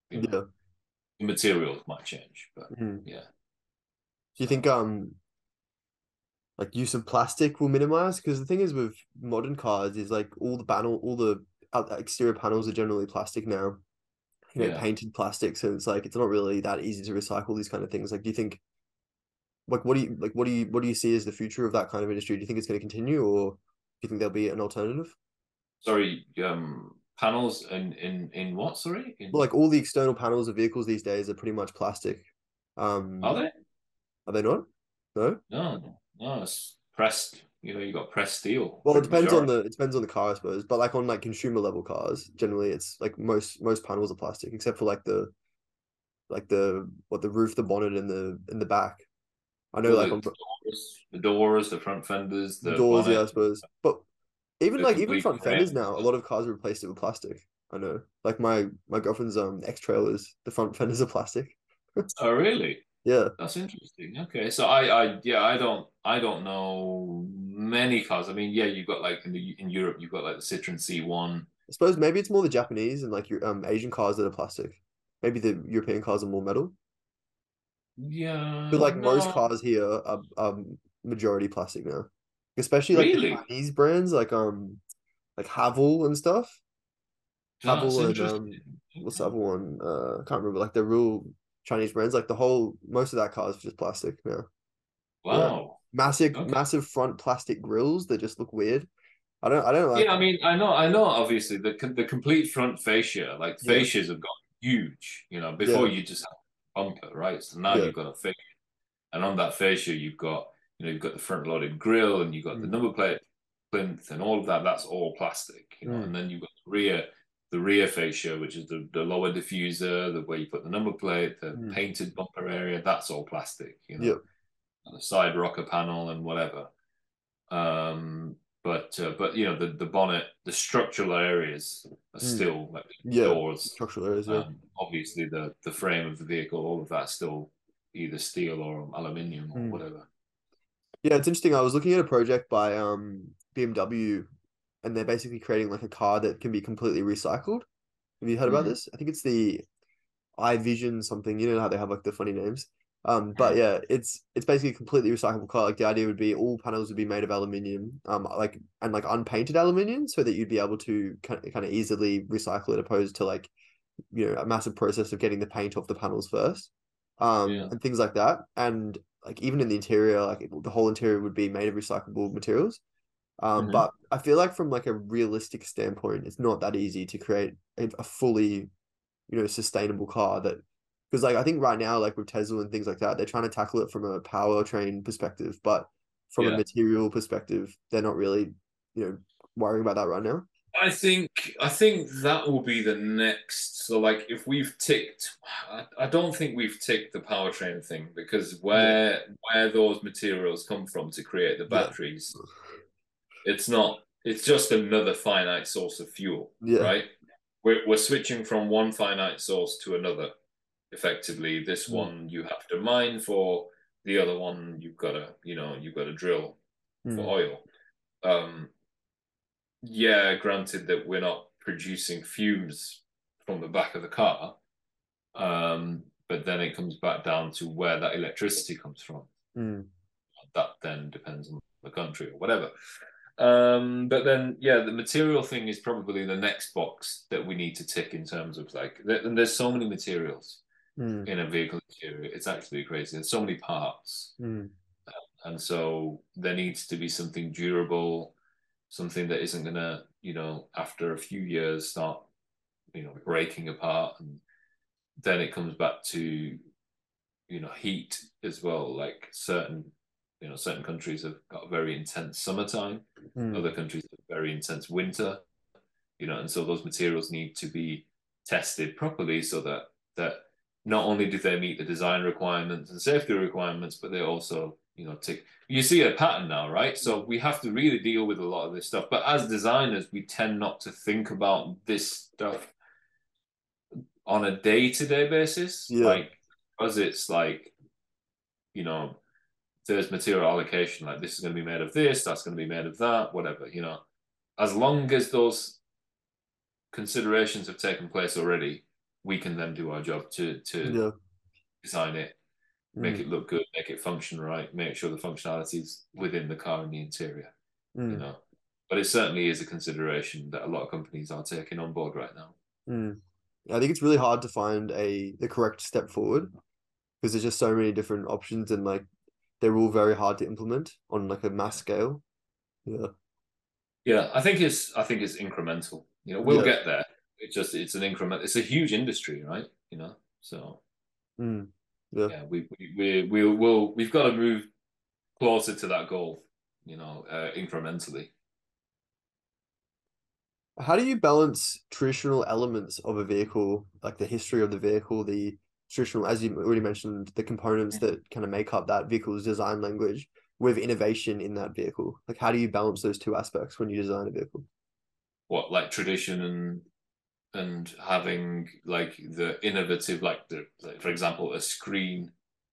you know.
Yeah.
The materials might change, but
Hmm.
yeah.
Do you think um like use of plastic will minimize? Because the thing is with modern cars is like all the panel, all the exterior panels are generally plastic now. You know,
Yeah.
painted plastic, so it's like it's not really that easy to recycle these kind of things. Like, do you think like what do you like what do you what do you see as the future of that kind of industry? Do you think it's going to continue, or do you think there'll be an alternative?
Sorry, um, panels in in in what? Sorry, in,
Well, like all the external panels of vehicles these days are pretty much plastic. Um,
are they?
are they not? No.
No, no, it's pressed. You know, you got pressed steel.
Well, it depends on the it depends on the car, I suppose. But like on like consumer level cars, generally it's like most most panels are plastic, except for like the like the what the roof, the bonnet, and the in the back. I know
Well,
like
the,
on
the doors, the doors, the front fenders,
the
the
doors, yeah, I suppose. But even like even front fenders now, a lot of cars are replaced it with plastic. I know. Like my my girlfriend's um X trailers, the front fenders are plastic.
Oh, really?
Yeah.
That's interesting. Okay, so I, I, yeah, I don't, I don't know many cars. I mean, yeah, you've got like in the in Europe, you've got like the Citroen C1.
I suppose maybe it's more the Japanese and like your um Asian cars that are plastic. Maybe the European cars are more metal.
Yeah,
But like most cars here are um majority plastic now. Especially like the
really?
Chinese brands like um like Haval and stuff.
That's
Haval and um what's the other one? Uh I can't remember like the real Chinese brands, like the whole most of that car is just plastic now.
Wow.
Massive
Okay.
massive front plastic grills that just look weird. I don't I don't like
Yeah, I mean, I know, I know. Obviously, the the complete front fascia, like
Yeah.
fascias, have got huge. You know, before
Yeah.
you just have a bumper, right? So now
Yeah.
you've got a fascia, and on that fascia, you've got you know you've got the front loaded grille, and you've got the
Mm.
number plate plinth, and all of that. That's all plastic. You know,
Mm.
and then you've got the rear the rear fascia, which is the, the lower diffuser, the where you put the number plate, the
Mm.
painted bumper area. That's all plastic. You know,
Yep.
and the side rocker panel and whatever. Um, but uh, but you know the the bonnet, the structural areas are
Mm.
still like
Yeah.
doors.
structural areas, yeah.
Um, obviously the the frame of the vehicle, all of that's still either steel or aluminium or
Mm.
whatever.
Yeah, it's interesting. I was looking at a project by um BMW, and they're basically creating like a car that can be completely recycled. Have you heard about
Mhm.
this? I think it's the iVision something. You know how they have like the funny names. Um, but
Mhm.
yeah, it's it's basically a completely recyclable car. Like the idea would be all panels would be made of aluminium, um, like and like unpainted aluminium, so that you'd be able to kind of, kind of easily recycle it, opposed to like you know a massive process of getting the paint off the panels first, um,
Yeah.
and things like that. And like even in the interior, like it- the whole interior would be made of recyclable materials. Um,
Mhm.
but I feel like from like a realistic standpoint, it's not that easy to create a, a fully, you know, sustainable car that because like I think right now, like with Tesla and things like that, they're trying to tackle it from a powertrain perspective, but from a material perspective, they're not really, you know, worrying about that right now.
I think I think that will be the next. So, like, if we've ticked, I, I don't think we've ticked the powertrain thing because where where those materials come from to create the
Yeah.
batteries, it's not. It's just another finite source of fuel,
Yeah.
right? We're we're switching from one finite source to another. Effectively, this
Mm.
one you have to mine for. The other one you've got to, you know, you've got to drill for
Mm.
oil. Um, yeah, granted that we're not producing fumes from the back of the car, um, but then it comes back down to where that electricity comes from.
Mm.
That then depends on the country or whatever. Um, but then, yeah, the material thing is probably the next box that we need to tick in terms of like, and there's so many materials
Mm.
in a vehicle interior. It's actually crazy. There's so many parts.
Mm.
And so there needs to be something durable, something that isn't going to, you know, after a few years start, you know, breaking apart. And then it comes back to, you know, heat as well. Like certain, you know, certain countries have got very intense summertime,
Mm.
other countries have very intense winter, you know, and so those materials need to be tested properly so that that not only do they meet the design requirements and safety requirements, but they also, you know, tick. You see a pattern now, right? So we have to really deal with a lot of this stuff. But as designers, we tend not to think about this stuff on a day-to-day basis,
Yeah.
like because it's like, you know, there's material allocation. Like this is going to be made of this, that's going to be made of that, whatever. You know, as long as those considerations have taken place already, we can then do our job to to
Yeah.
design it, make
Mm.
it look good, make it function right, make sure the functionality is within the car and the interior. You
Mm.
know, but it certainly is a consideration that a lot of companies are taking on board right now.
Mm. I think it's really hard to find a the correct step forward because there's just so many different options and like they're all very hard to implement on like a mass scale. Yeah.
Yeah, I think it's I think it's incremental. You know, we'll
Yeah.
get there. It's just it's an increment. It's a huge industry, right? You know, so
Mm. Yeah.
yeah, we we we we will we've got to move closer to that goal. You know, uh, incrementally.
How do you balance traditional elements of a vehicle, like the history of the vehicle, the traditional, as you already mentioned, the components that kind of make up that vehicle's design language with innovation in that vehicle? Like, how do you balance those two aspects when you design a vehicle?
What like tradition and and having like the innovative, like the like, for example, a screen,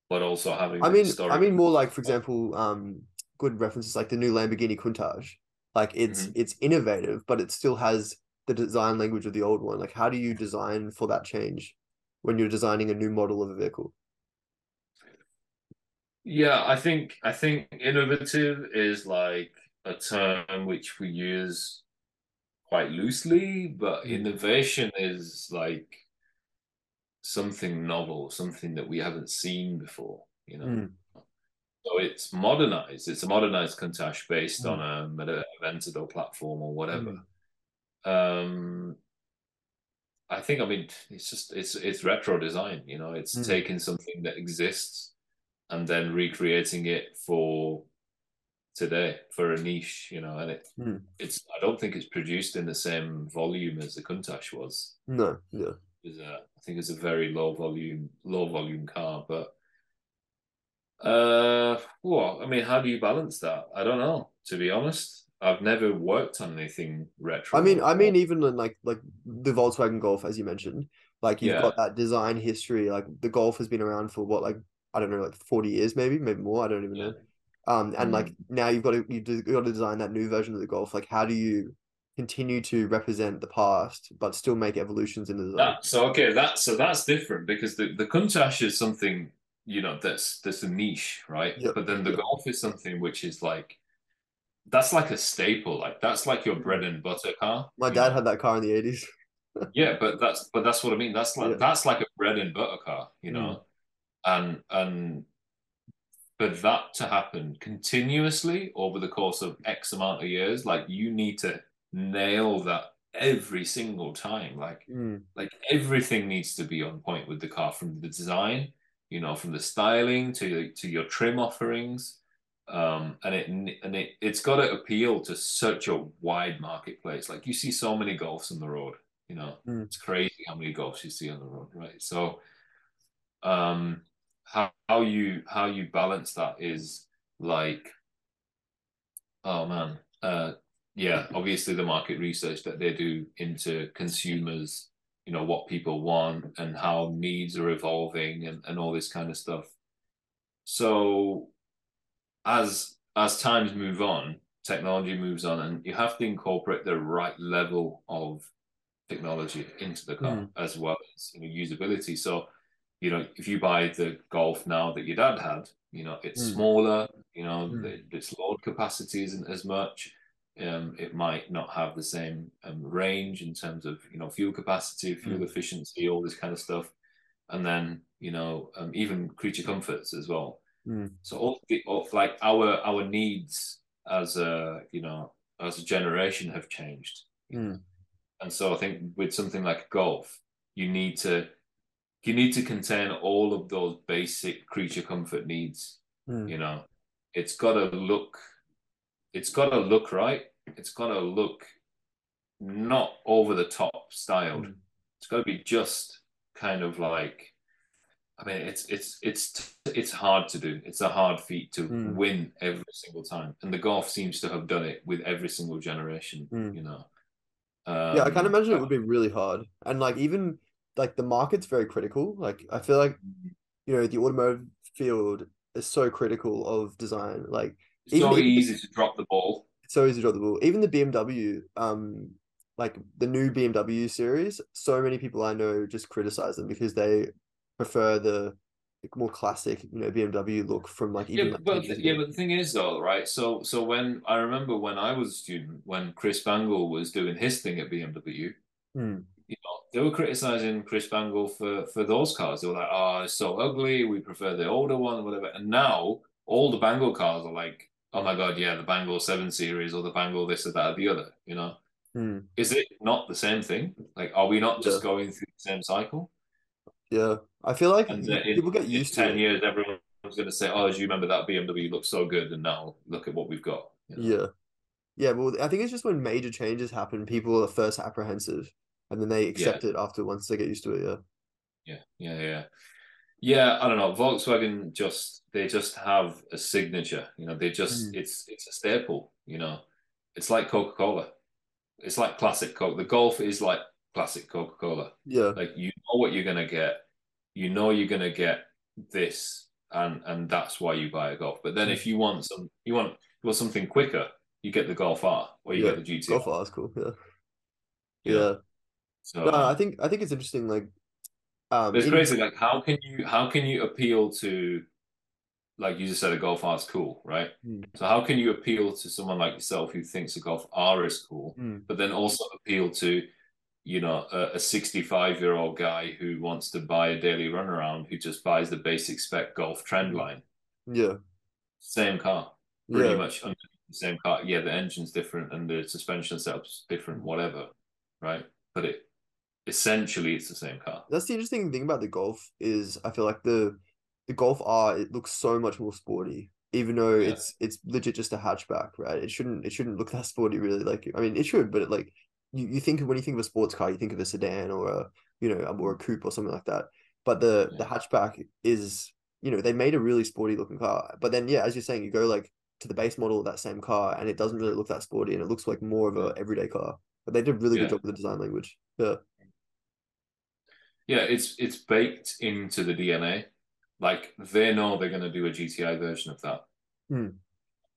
but also having.
I mean, I mean more like, for example, um, good references like the new Lamborghini Countach. Like it's
Mhm.
it's innovative, but it still has the design language of the old one. Like, how do you design for that change when you're designing a new model of a vehicle?
Yeah, I think I think innovative is like a term which we use quite loosely, but innovation is like something novel, something that we haven't seen before, you know.
Mm.
So it's modernized. It's a modernized Countach based
Mm.
on a Meta- Aventador platform or whatever.
Mm.
Um, I think I mean it's just it's it's retro design, you know. It's
Mm.
taking something that exists and then recreating it for today for a niche, you know. And it
Mm.
it's I don't think it's produced in the same volume as the Countach was.
No, yeah.
It's a, I think it's a very low volume low volume car, but uh, well, I mean, how do you balance that? I don't know. To be honest, I've never worked on anything retro.
I mean, I mean, even in like like the Volkswagen Golf, as you mentioned, like you've
Yeah.
got that design history. Like the Golf has been around for what, like I don't know, like forty years, maybe, maybe more. I don't even
Yeah.
know. Um, and like
Mm.
now you've got to you have got to design that new version of the Golf. Like, how do you continue to represent the past but still make evolutions in the design?
That, so okay, that so that's different because the the Countach is something you know that's that's a niche, right?
Yep,
But then the
yep.
Golf is something which is like that's like a staple, like that's like your bread and butter car.
My dad
know?
had that car in the eighties.
Yeah, but that's but that's what I mean. That's like
Yeah.
that's like a bread and butter car, you know, and and for that to happen continuously over the course of X amount of years, like you need to nail that every single time. Like
Mm,
like everything needs to be on point with the car from the design, you know, from the styling to to your trim offerings. Um, and it and it it's got to appeal to such a wide marketplace. Like you see so many golfs on the road, you know,
Mm.
it's crazy how many golfs you see on the road, right? So, um, how how you how you balance that is like, oh man, uh, yeah, obviously the market research that they do into consumers, you know, what people want and how needs are evolving and, and all this kind of stuff. So as as times move on, technology moves on and you have to incorporate the right level of technology into the car
Mm.
as well as you know, usability. So you know, if you buy the Golf now that your dad had, you know, it's
Mm.
smaller. You know,
Mm.
the, its load capacity isn't as much. Um, it might not have the same um, range in terms of you know fuel capacity, fuel
Mm.
efficiency, all this kind of stuff, and then you know um, even creature comforts as well.
Mm.
So all, the, all like our our needs as a you know as a generation have changed,
Mm.
and so I think with something like golf, you need to you need to contain all of those basic creature comfort needs.
Mm.
You know, it's got to look, it's got to look right. It's got to look not over the top styled.
Mm.
It's got to be just kind of like. I mean, it's it's it's it's hard to do. It's a hard feat to
Mm.
win every single time, and the golf seems to have done it with every single generation.
Mm.
You know.
Yeah, I can't
Um,
imagine it would be really hard. And like even like the market's very critical. Like I feel like you know the automotive field is so critical of design. Like
It's so easy to drop the ball.
so easy to drop the ball. Even the BMW, um, like the new BMW series, so many people I know just criticize them because they prefer the like, more classic, you know, BMW look from like even
Yeah,
like
but
10
yeah, but the thing is though, right? So so when I remember when I was a student, when Chris Bangle was doing his thing at BMW,
Hmm.
You know, they were criticizing Chris Bangle for for those cars. They were like, "Oh, it's so ugly. We prefer the older one, whatever." And now all the Bangle cars are like, "Oh my god, yeah, the Bangle Seven Series or the Bangle this or that or the other." You know,
Hmm.
is it not the same thing? Like, are we not just
Yeah.
going through the same cycle?
Yeah, I feel like
And in,
people get used to
ten
it.
years, everyone's going to say, "Oh, do you remember that BMW looked so good?" And now look at what we've got. you know?
Yeah. Yeah, well, I think it's just when major changes happen, people are first apprehensive and then they accept it after once they get used to it. Yeah.
Yeah, yeah, yeah. Yeah, I don't know. Volkswagen just they just have a signature. You know, they just
Mm.
it's it's a staple, you know. It's like Coca-Cola. It's like classic Coke. The Golf is like classic Coca-Cola.
Yeah.
Like you know what you're gonna get. You know you're gonna get this and and that's why you buy a Golf. But then
Mm.
if you want some you want you want something quicker, you get the Golf R or you
Yeah,
get the GT.
Golf R is cool. Yeah.
know?
Yeah.
So
No, I think I think it's interesting. Like, um,
It's
in-
crazy. Like, how can you how can you appeal to, like you just said, a golf R's cool, right?
Mm.
So how can you appeal to someone like yourself who thinks a golf R is cool,
Mm.
but then also appeal to, you know, a 65 year old guy who wants to buy a daily runaround who just buys the basic spec golf trend line,
Yeah.
same car, pretty
Yeah.
much same car. Yeah, the engine's different and the suspension setup's different, whatever, right? But it essentially it's the same car.
That's the interesting thing about the Golf is I feel like the the Golf R it looks so much more sporty, even though
Yeah.
it's it's legit just a hatchback, right? It shouldn't it shouldn't look that sporty really. Like I mean, it should, but it, like you, you think when you think of a sports car, you think of a sedan or a you know or a coupe or something like that. But the the hatchback is you know they made a really sporty looking car. But then yeah, as you're saying, you go like to the base model of that same car and it doesn't really look that sporty and it looks like more of a everyday car. But they did a really
Yeah.
good job with the design language. Yeah.
Yeah, it's it's baked into the DNA. Like they know they're going to do a GTI version of that.
Hmm.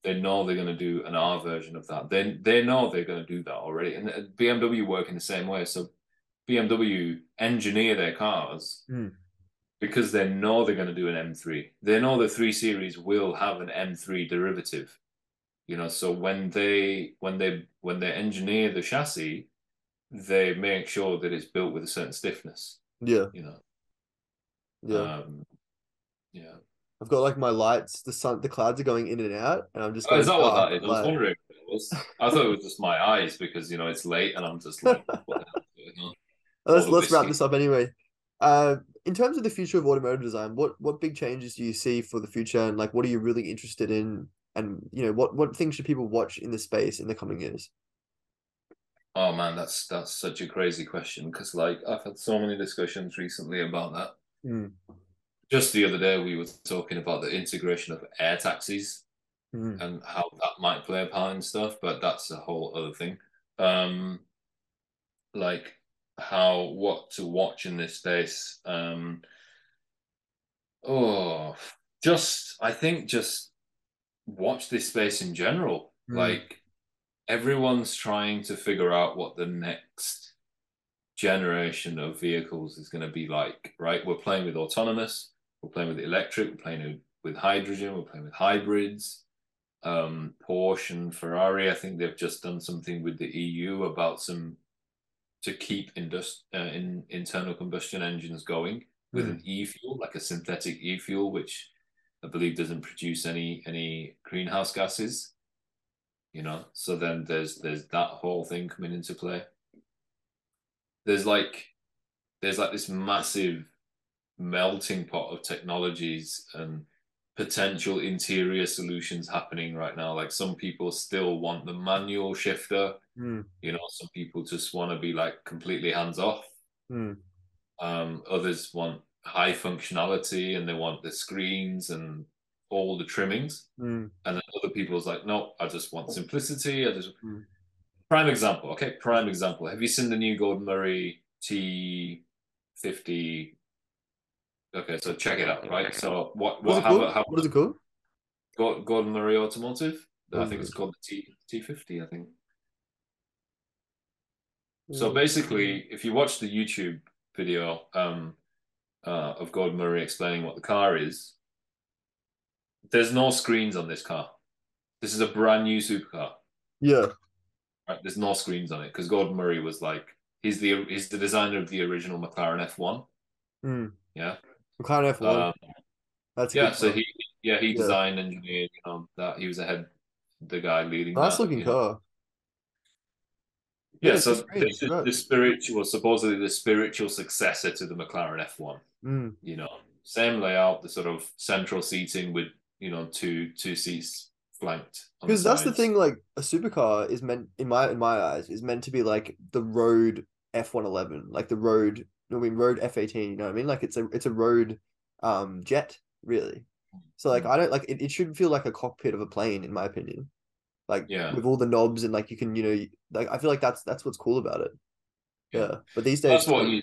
They know they're going to do an R version of that. Then they know they're going to do that already. And uh, BMW work in the same way. So BMW engineer their cars
Hmm.
because they know they're going to do an M3. They know the 3 Series will have an M3 derivative. You know, so when they when they when they engineer the chassis, they make sure that it's built with a certain stiffness.
Yeah.
You know,
Yeah.
um, yeah.
I've got like my lights, the sun, the clouds are going in and out, and I'm just
Oh, is that what that is? I was wondering. It was. I thought it was just my eyes because you know it's late and I'm just like, what the hell is going on?
Let's let's wrap this up anyway. Uh, in terms of the future of automotive design, what what big changes do you see for the future, and like what are you really interested in, and you know what what things should people watch in the space in the coming years?
Oh man, that's that's such a crazy question because like I've had so many discussions recently about that.
Mm.
Just the other day, we were talking about the integration of air taxis
Mm.
and how that might play a part in stuff, but that's a whole other thing. Um, like how what to watch in this space. Um, oh, just I think just watch this space in general.
Mm.
Like everyone's trying to figure out what the next generation of vehicles is going to be like, right? We're playing with autonomous, we're playing with electric, we're playing with hydrogen, we're playing with hybrids. Um, Porsche and Ferrari, I think they've just done something with the EU about some to keep indust- uh, in internal combustion engines going with mm. an e-fuel, like a synthetic e-fuel, which I believe doesn't produce any any greenhouse gases. You know, so then there's there's that whole thing coming into play. There's like there's like this massive melting pot of technologies and potential interior solutions happening right now. Like some people still want the manual shifter. Mm. You know, some people just want to be like completely hands off. Mm. Um, others want high functionality and they want the screens and all the trimmings. Mm. And then other people is like, no, I just want simplicity. I just mm. prime example. Okay, prime example. Have you seen the new Gordon Murray T fifty? Okay, so check it out. Right. So what what
how, how, what is it called?
Gordon Murray Automotive. I think it's called the T T fifty. I think. So basically, if you watch the YouTube video um, uh, of Gordon Murray explaining what the car is, there's no screens on this car. This is a brand new supercar.
Yeah.
Right. There's no screens on it because Gordon Murray was like he's the he's the designer of the original McLaren F1.
Mm.
Yeah.
McLaren F1. Um,
That's yeah. So he yeah he designed yeah. engineered you know that he was ahead the guy leading.
Nice that, looking car. Know.
Yeah, yeah so this is the spiritual, supposedly the spiritual successor to the McLaren F1.
Mm.
You know, same layout, the sort of central seating with you know two two seats flanked.
Because that's the thing. Like a supercar is meant in my in my eyes is meant to be like the road F one eleven, like the road. I mean, road F eighteen. You know what I mean? Like it's a it's a road um jet really. So like hmm. I don't like it. It should feel like a cockpit of a plane, in my opinion. Like
yeah.
with all the knobs and like you can you know like I feel like that's that's what's cool about it. Yeah, but these days
that's what you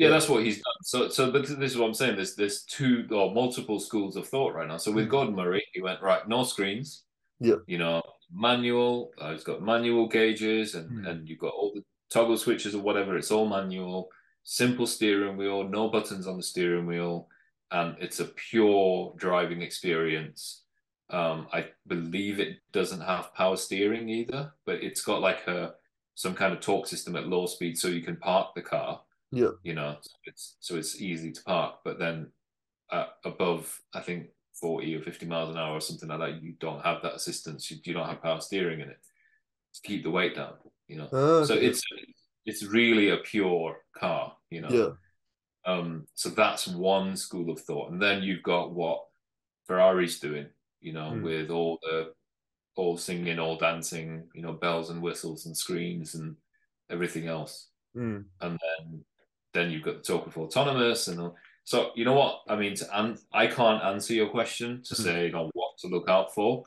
yeah, that's what he's done. So, so but this is what I'm saying. There's there's two or multiple schools of thought right now. So with mm. Gordon Murray, he went right, no screens.
Yeah.
You know, manual. Uh, he's got manual gauges, and mm. and you've got all the toggle switches or whatever. It's all manual. Simple steering wheel, no buttons on the steering wheel, and it's a pure driving experience. Um, I believe it doesn't have power steering either, but it's got like a some kind of torque system at low speed, so you can park the car
yeah.
You know, so it's so it's easy to park, but then uh, above, I think forty or fifty miles an hour or something like that, you don't have that assistance. You, you don't have power steering in it to keep the weight down. You know, oh, okay. so it's it's really a pure car. You know.
Yeah.
Um. So that's one school of thought, and then you've got what Ferrari's doing. You know, mm. with all the all singing, all dancing. You know, bells and whistles and screens and everything else.
Mm.
And then then you've got the talk of autonomous and all. so you know what I mean. To, and I can't answer your question to mm say you know what to look out for.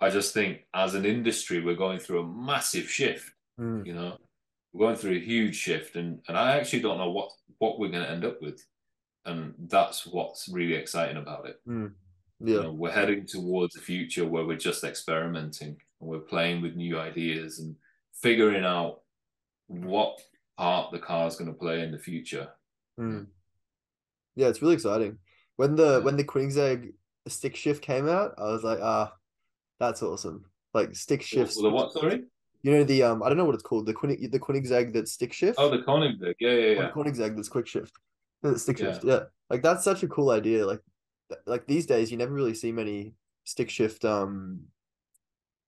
I just think as an industry we're going through a massive shift.
Mm.
You know, we're going through a huge shift, and and I actually don't know what what we're going to end up with, and that's what's really exciting about it.
Mm.
Yeah, you know, we're heading towards a future where we're just experimenting and we're playing with new ideas and figuring out what part the car is going to play in the future.
Mm. Yeah, it's really exciting. When the when the Koenigsegg stick shift came out, I was like, ah, that's awesome. Like stick shifts.
The what? Sorry.
You know the um I don't know what it's called the Koenig the Koenigsegg that stick shift.
Oh, the Koenigsegg. Yeah, yeah, yeah.
Oh, Koenigsegg that's quick shift. The stick shift. Yeah. yeah. Like that's such a cool idea. Like like these days you never really see many stick shift um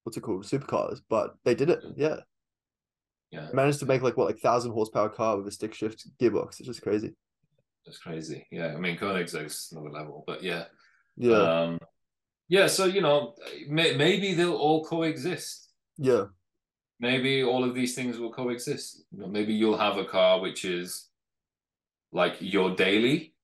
what's it called supercars, but they did it. Yeah.
Yeah.
Managed to make like what, like thousand horsepower car with a stick shift gearbox. It's just crazy.
It's crazy. Yeah. I mean, Koenigsegg's another level, but yeah.
Yeah.
Um, yeah. So, you know, may, maybe they'll all coexist.
Yeah.
Maybe all of these things will coexist. You know, maybe you'll have a car which is like your daily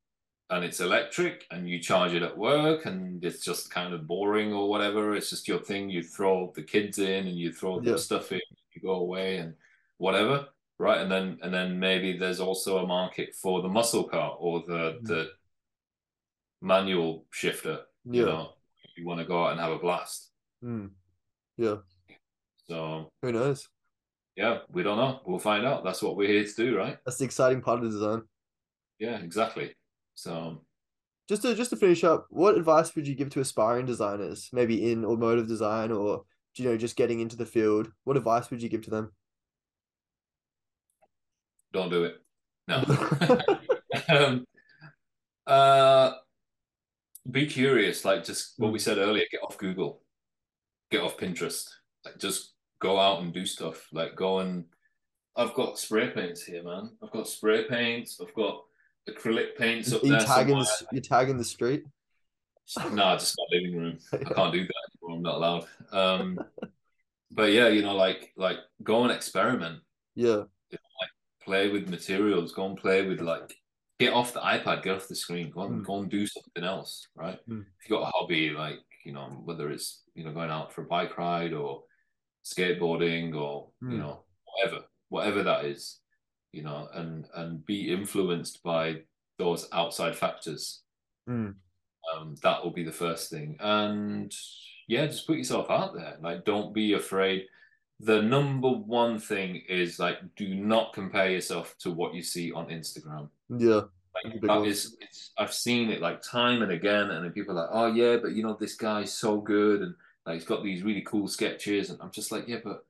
and it's electric and you charge it at work and it's just kind of boring or whatever. It's just your thing. You throw the kids in and you throw yeah. the stuff in, you go away and whatever, right? And then and then maybe there's also a market for the muscle car or the mm. the manual shifter.
Yeah.
You know, you want to go out and have a blast.
Mm. Yeah.
So
who knows?
yeah, we don't know. We'll find out. That's what we're here to do, right?
That's the exciting part of the design.
Yeah, exactly. So
just to just to finish up, what advice would you give to aspiring designers, maybe in automotive design or you know just getting into the field? What advice would you give to them?
Don't do it. No. um, uh, be curious. Like just what we hmm. said earlier. Get off Google. Get off Pinterest. Like just go out and do stuff. Like go and. I've got spray paints here, man. I've got spray paints. I've got acrylic paints up
you
there.
Tagging the, you tagging the street?
no, just my living room. I can't do that anymore. I'm not allowed. Um, but yeah, you know, like like go and experiment.
Yeah.
Play with materials. Go and play with like get off the iPad, get off the screen. Go and mm. go and do something else. Right. Mm. If you got a hobby, like you know, whether it's you know going out for a bike ride or skateboarding or mm. you know whatever, whatever that is, you know, and and be influenced by those outside factors.
Mm.
Um, that will be the first thing, and yeah, just put yourself out there. Like, don't be afraid. The number one thing is like, do not compare yourself to what you see on Instagram.
Yeah.
Like, that is, it's, I've seen it like time and again, and people are like, oh yeah, but you know, this guy's so good, and like he's got these really cool sketches, and I'm just like, yeah, but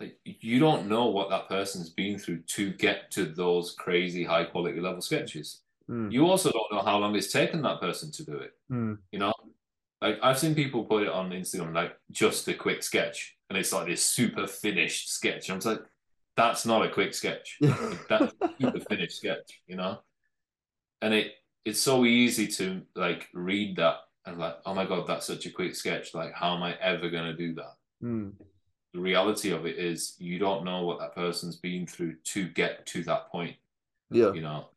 like you don't know what that person's been through to get to those crazy high quality level sketches.
Mm.
You also don't know how long it's taken that person to do it.
Mm.
You know, like I've seen people put it on Instagram like just a quick sketch, and it's like this super finished sketch. And I'm like, that's not a quick sketch. that's a super finished sketch, you know. And it it's so easy to like read that and like, oh my god, that's such a quick sketch. Like, how am I ever gonna do that?
Mm
the reality of it is you don't know what that person's been through to get to that point.
Yeah.
You know,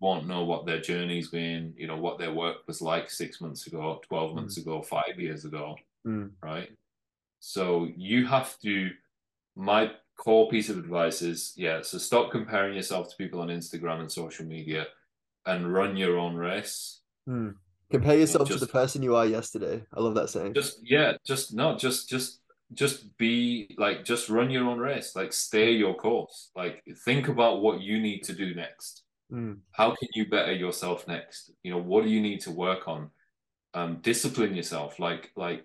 won't know what their journey's been, you know, what their work was like six months ago, 12 months mm. ago, five years ago.
Mm.
Right. So you have to, my core piece of advice is, yeah, so stop comparing yourself to people on Instagram and social media and run your own race.
Mm. Compare yourself just, to the person you are yesterday. I love that saying.
Just, yeah, just, no, just, just, just be like just run your own race like stay your course like think about what you need to do next
mm.
how can you better yourself next? You know what do you need to work on? Um discipline yourself. Like like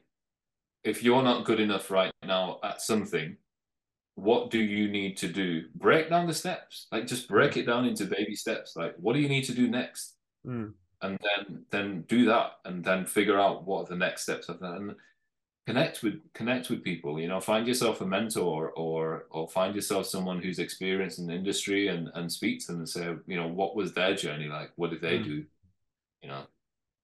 if you're not good enough right now at something what do you need to do? Break down the steps. Like just break it down into baby steps. Like what do you need to do next?
Mm.
and then then do that and then figure out what are the next steps are. And connect with connect with people you know find yourself a mentor or or find yourself someone who's experienced in the industry and and speak to them and say you know what was their journey like? What did they mm. do? You know?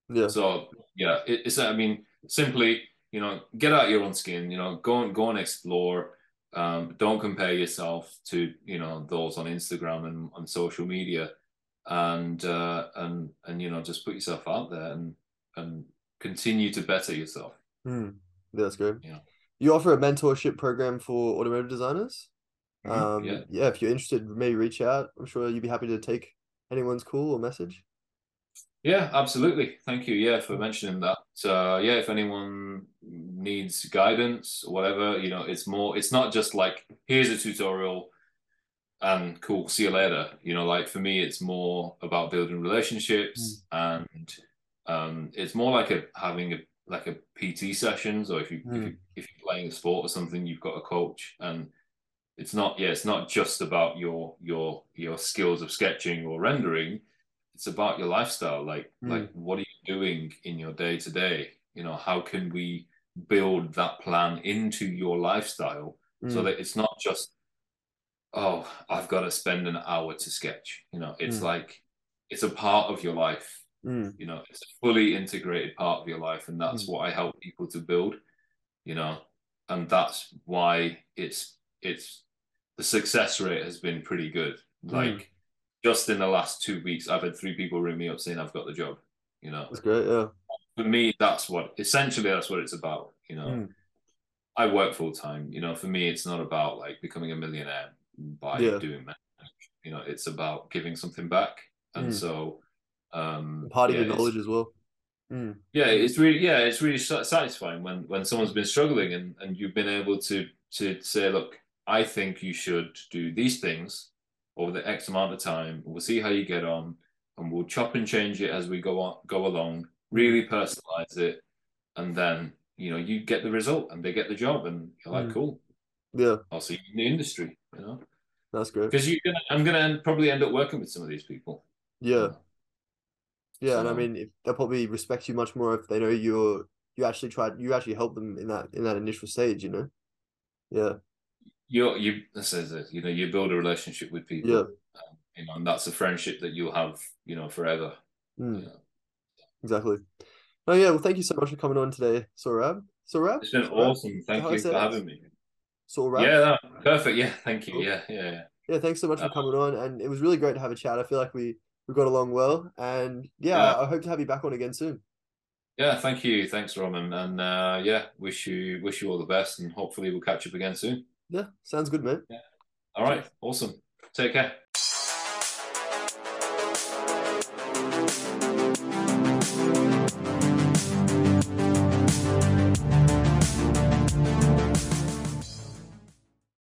Yeah.
So yeah it, it's i mean simply you know get out your own skin you know go and go and explore. Um, don't compare yourself to you know those on instagram and on social media. And uh and and you know just put yourself out there and and continue to better yourself.
Mm. That's great.
Yeah.
You offer a mentorship program for automotive designers.
Mm-hmm. Um, yeah.
yeah, if you're interested, maybe reach out. I'm sure you'd be happy to take anyone's call or message.
Yeah, absolutely. Thank you. Yeah, for mentioning that. Uh, yeah, if anyone needs guidance or whatever, you know, it's more. It's not just like here's a tutorial and cool, see you later. You know, like for me, it's more about building relationships mm. and um, it's more like a having a like a PT sessions, or if you, mm. if you hmm. if you're playing a sport or something, you've got a coach, and it's not yeah, it's not just about your your your skills of sketching or rendering. It's about your lifestyle. Like mm. like what are you doing in your day to day? You know, how can we build that plan into your lifestyle mm. so hmm. that it's not just oh I've got to spend an hour to sketch. You know, it's hmm. like it's a part of your life
Mm.
You know, it's a fully integrated part of your life, and that's
mm.
what I help people to build. You know, and that's why it's it's the success rate has been pretty good. Mm. Like mm. just in the last two weeks, I've had three people ring me up saying I've got the job. You know,
that's great. Yeah.
For me, that's what essentially that's what it's about. You know,
mm.
I work full time. You know, for me, it's not about like becoming a millionaire by yeah. doing that. You know, it's about giving something back, and mm. so um,
part of yeah, knowledge as well.
Mm. Yeah, it's really yeah, it's really satisfying when when someone's been struggling and and you've been able to to say, look, I think you should do these things over the X amount of time. We'll see how you get on, and we'll chop and change it as we go on, go along. Really personalize it, and then you know you get the result, and they get the job, and you're like,
Mm.
cool.
Yeah,
I'll see you in the industry. You know,
that's great.
because you're gonna, I'm gonna end, probably end up working with some of these people.
Yeah, yeah, and I mean, if, they'll probably respect you much more if they know you're you actually tried you actually helped them in that in that initial stage. You know. Yeah.
you you this is it. You know, you build a relationship with people.
Yeah.
um, you know, and that's a friendship that you'll have. You know, forever.
Mm,
Yeah.
exactly. Oh yeah. Well, thank you so much for coming on today, Saurabh. Saurabh.
It's been
Saurabh?
awesome. Thank you for having me.
Saurabh.
Yeah, no, perfect. Yeah, thank you.
Cool.
Yeah, yeah, yeah.
Yeah, thanks so much for
Uh,
coming on, and it was really great to have a chat. I feel like we we got along well, and yeah,
Yeah.
I, hope to have you back on again soon.
Yeah, thank you. Thanks, Roman. And uh, yeah, wish you wish you all the best, and hopefully we'll catch up again soon.
Yeah, sounds good, man. Yeah.
All right, awesome. Take care.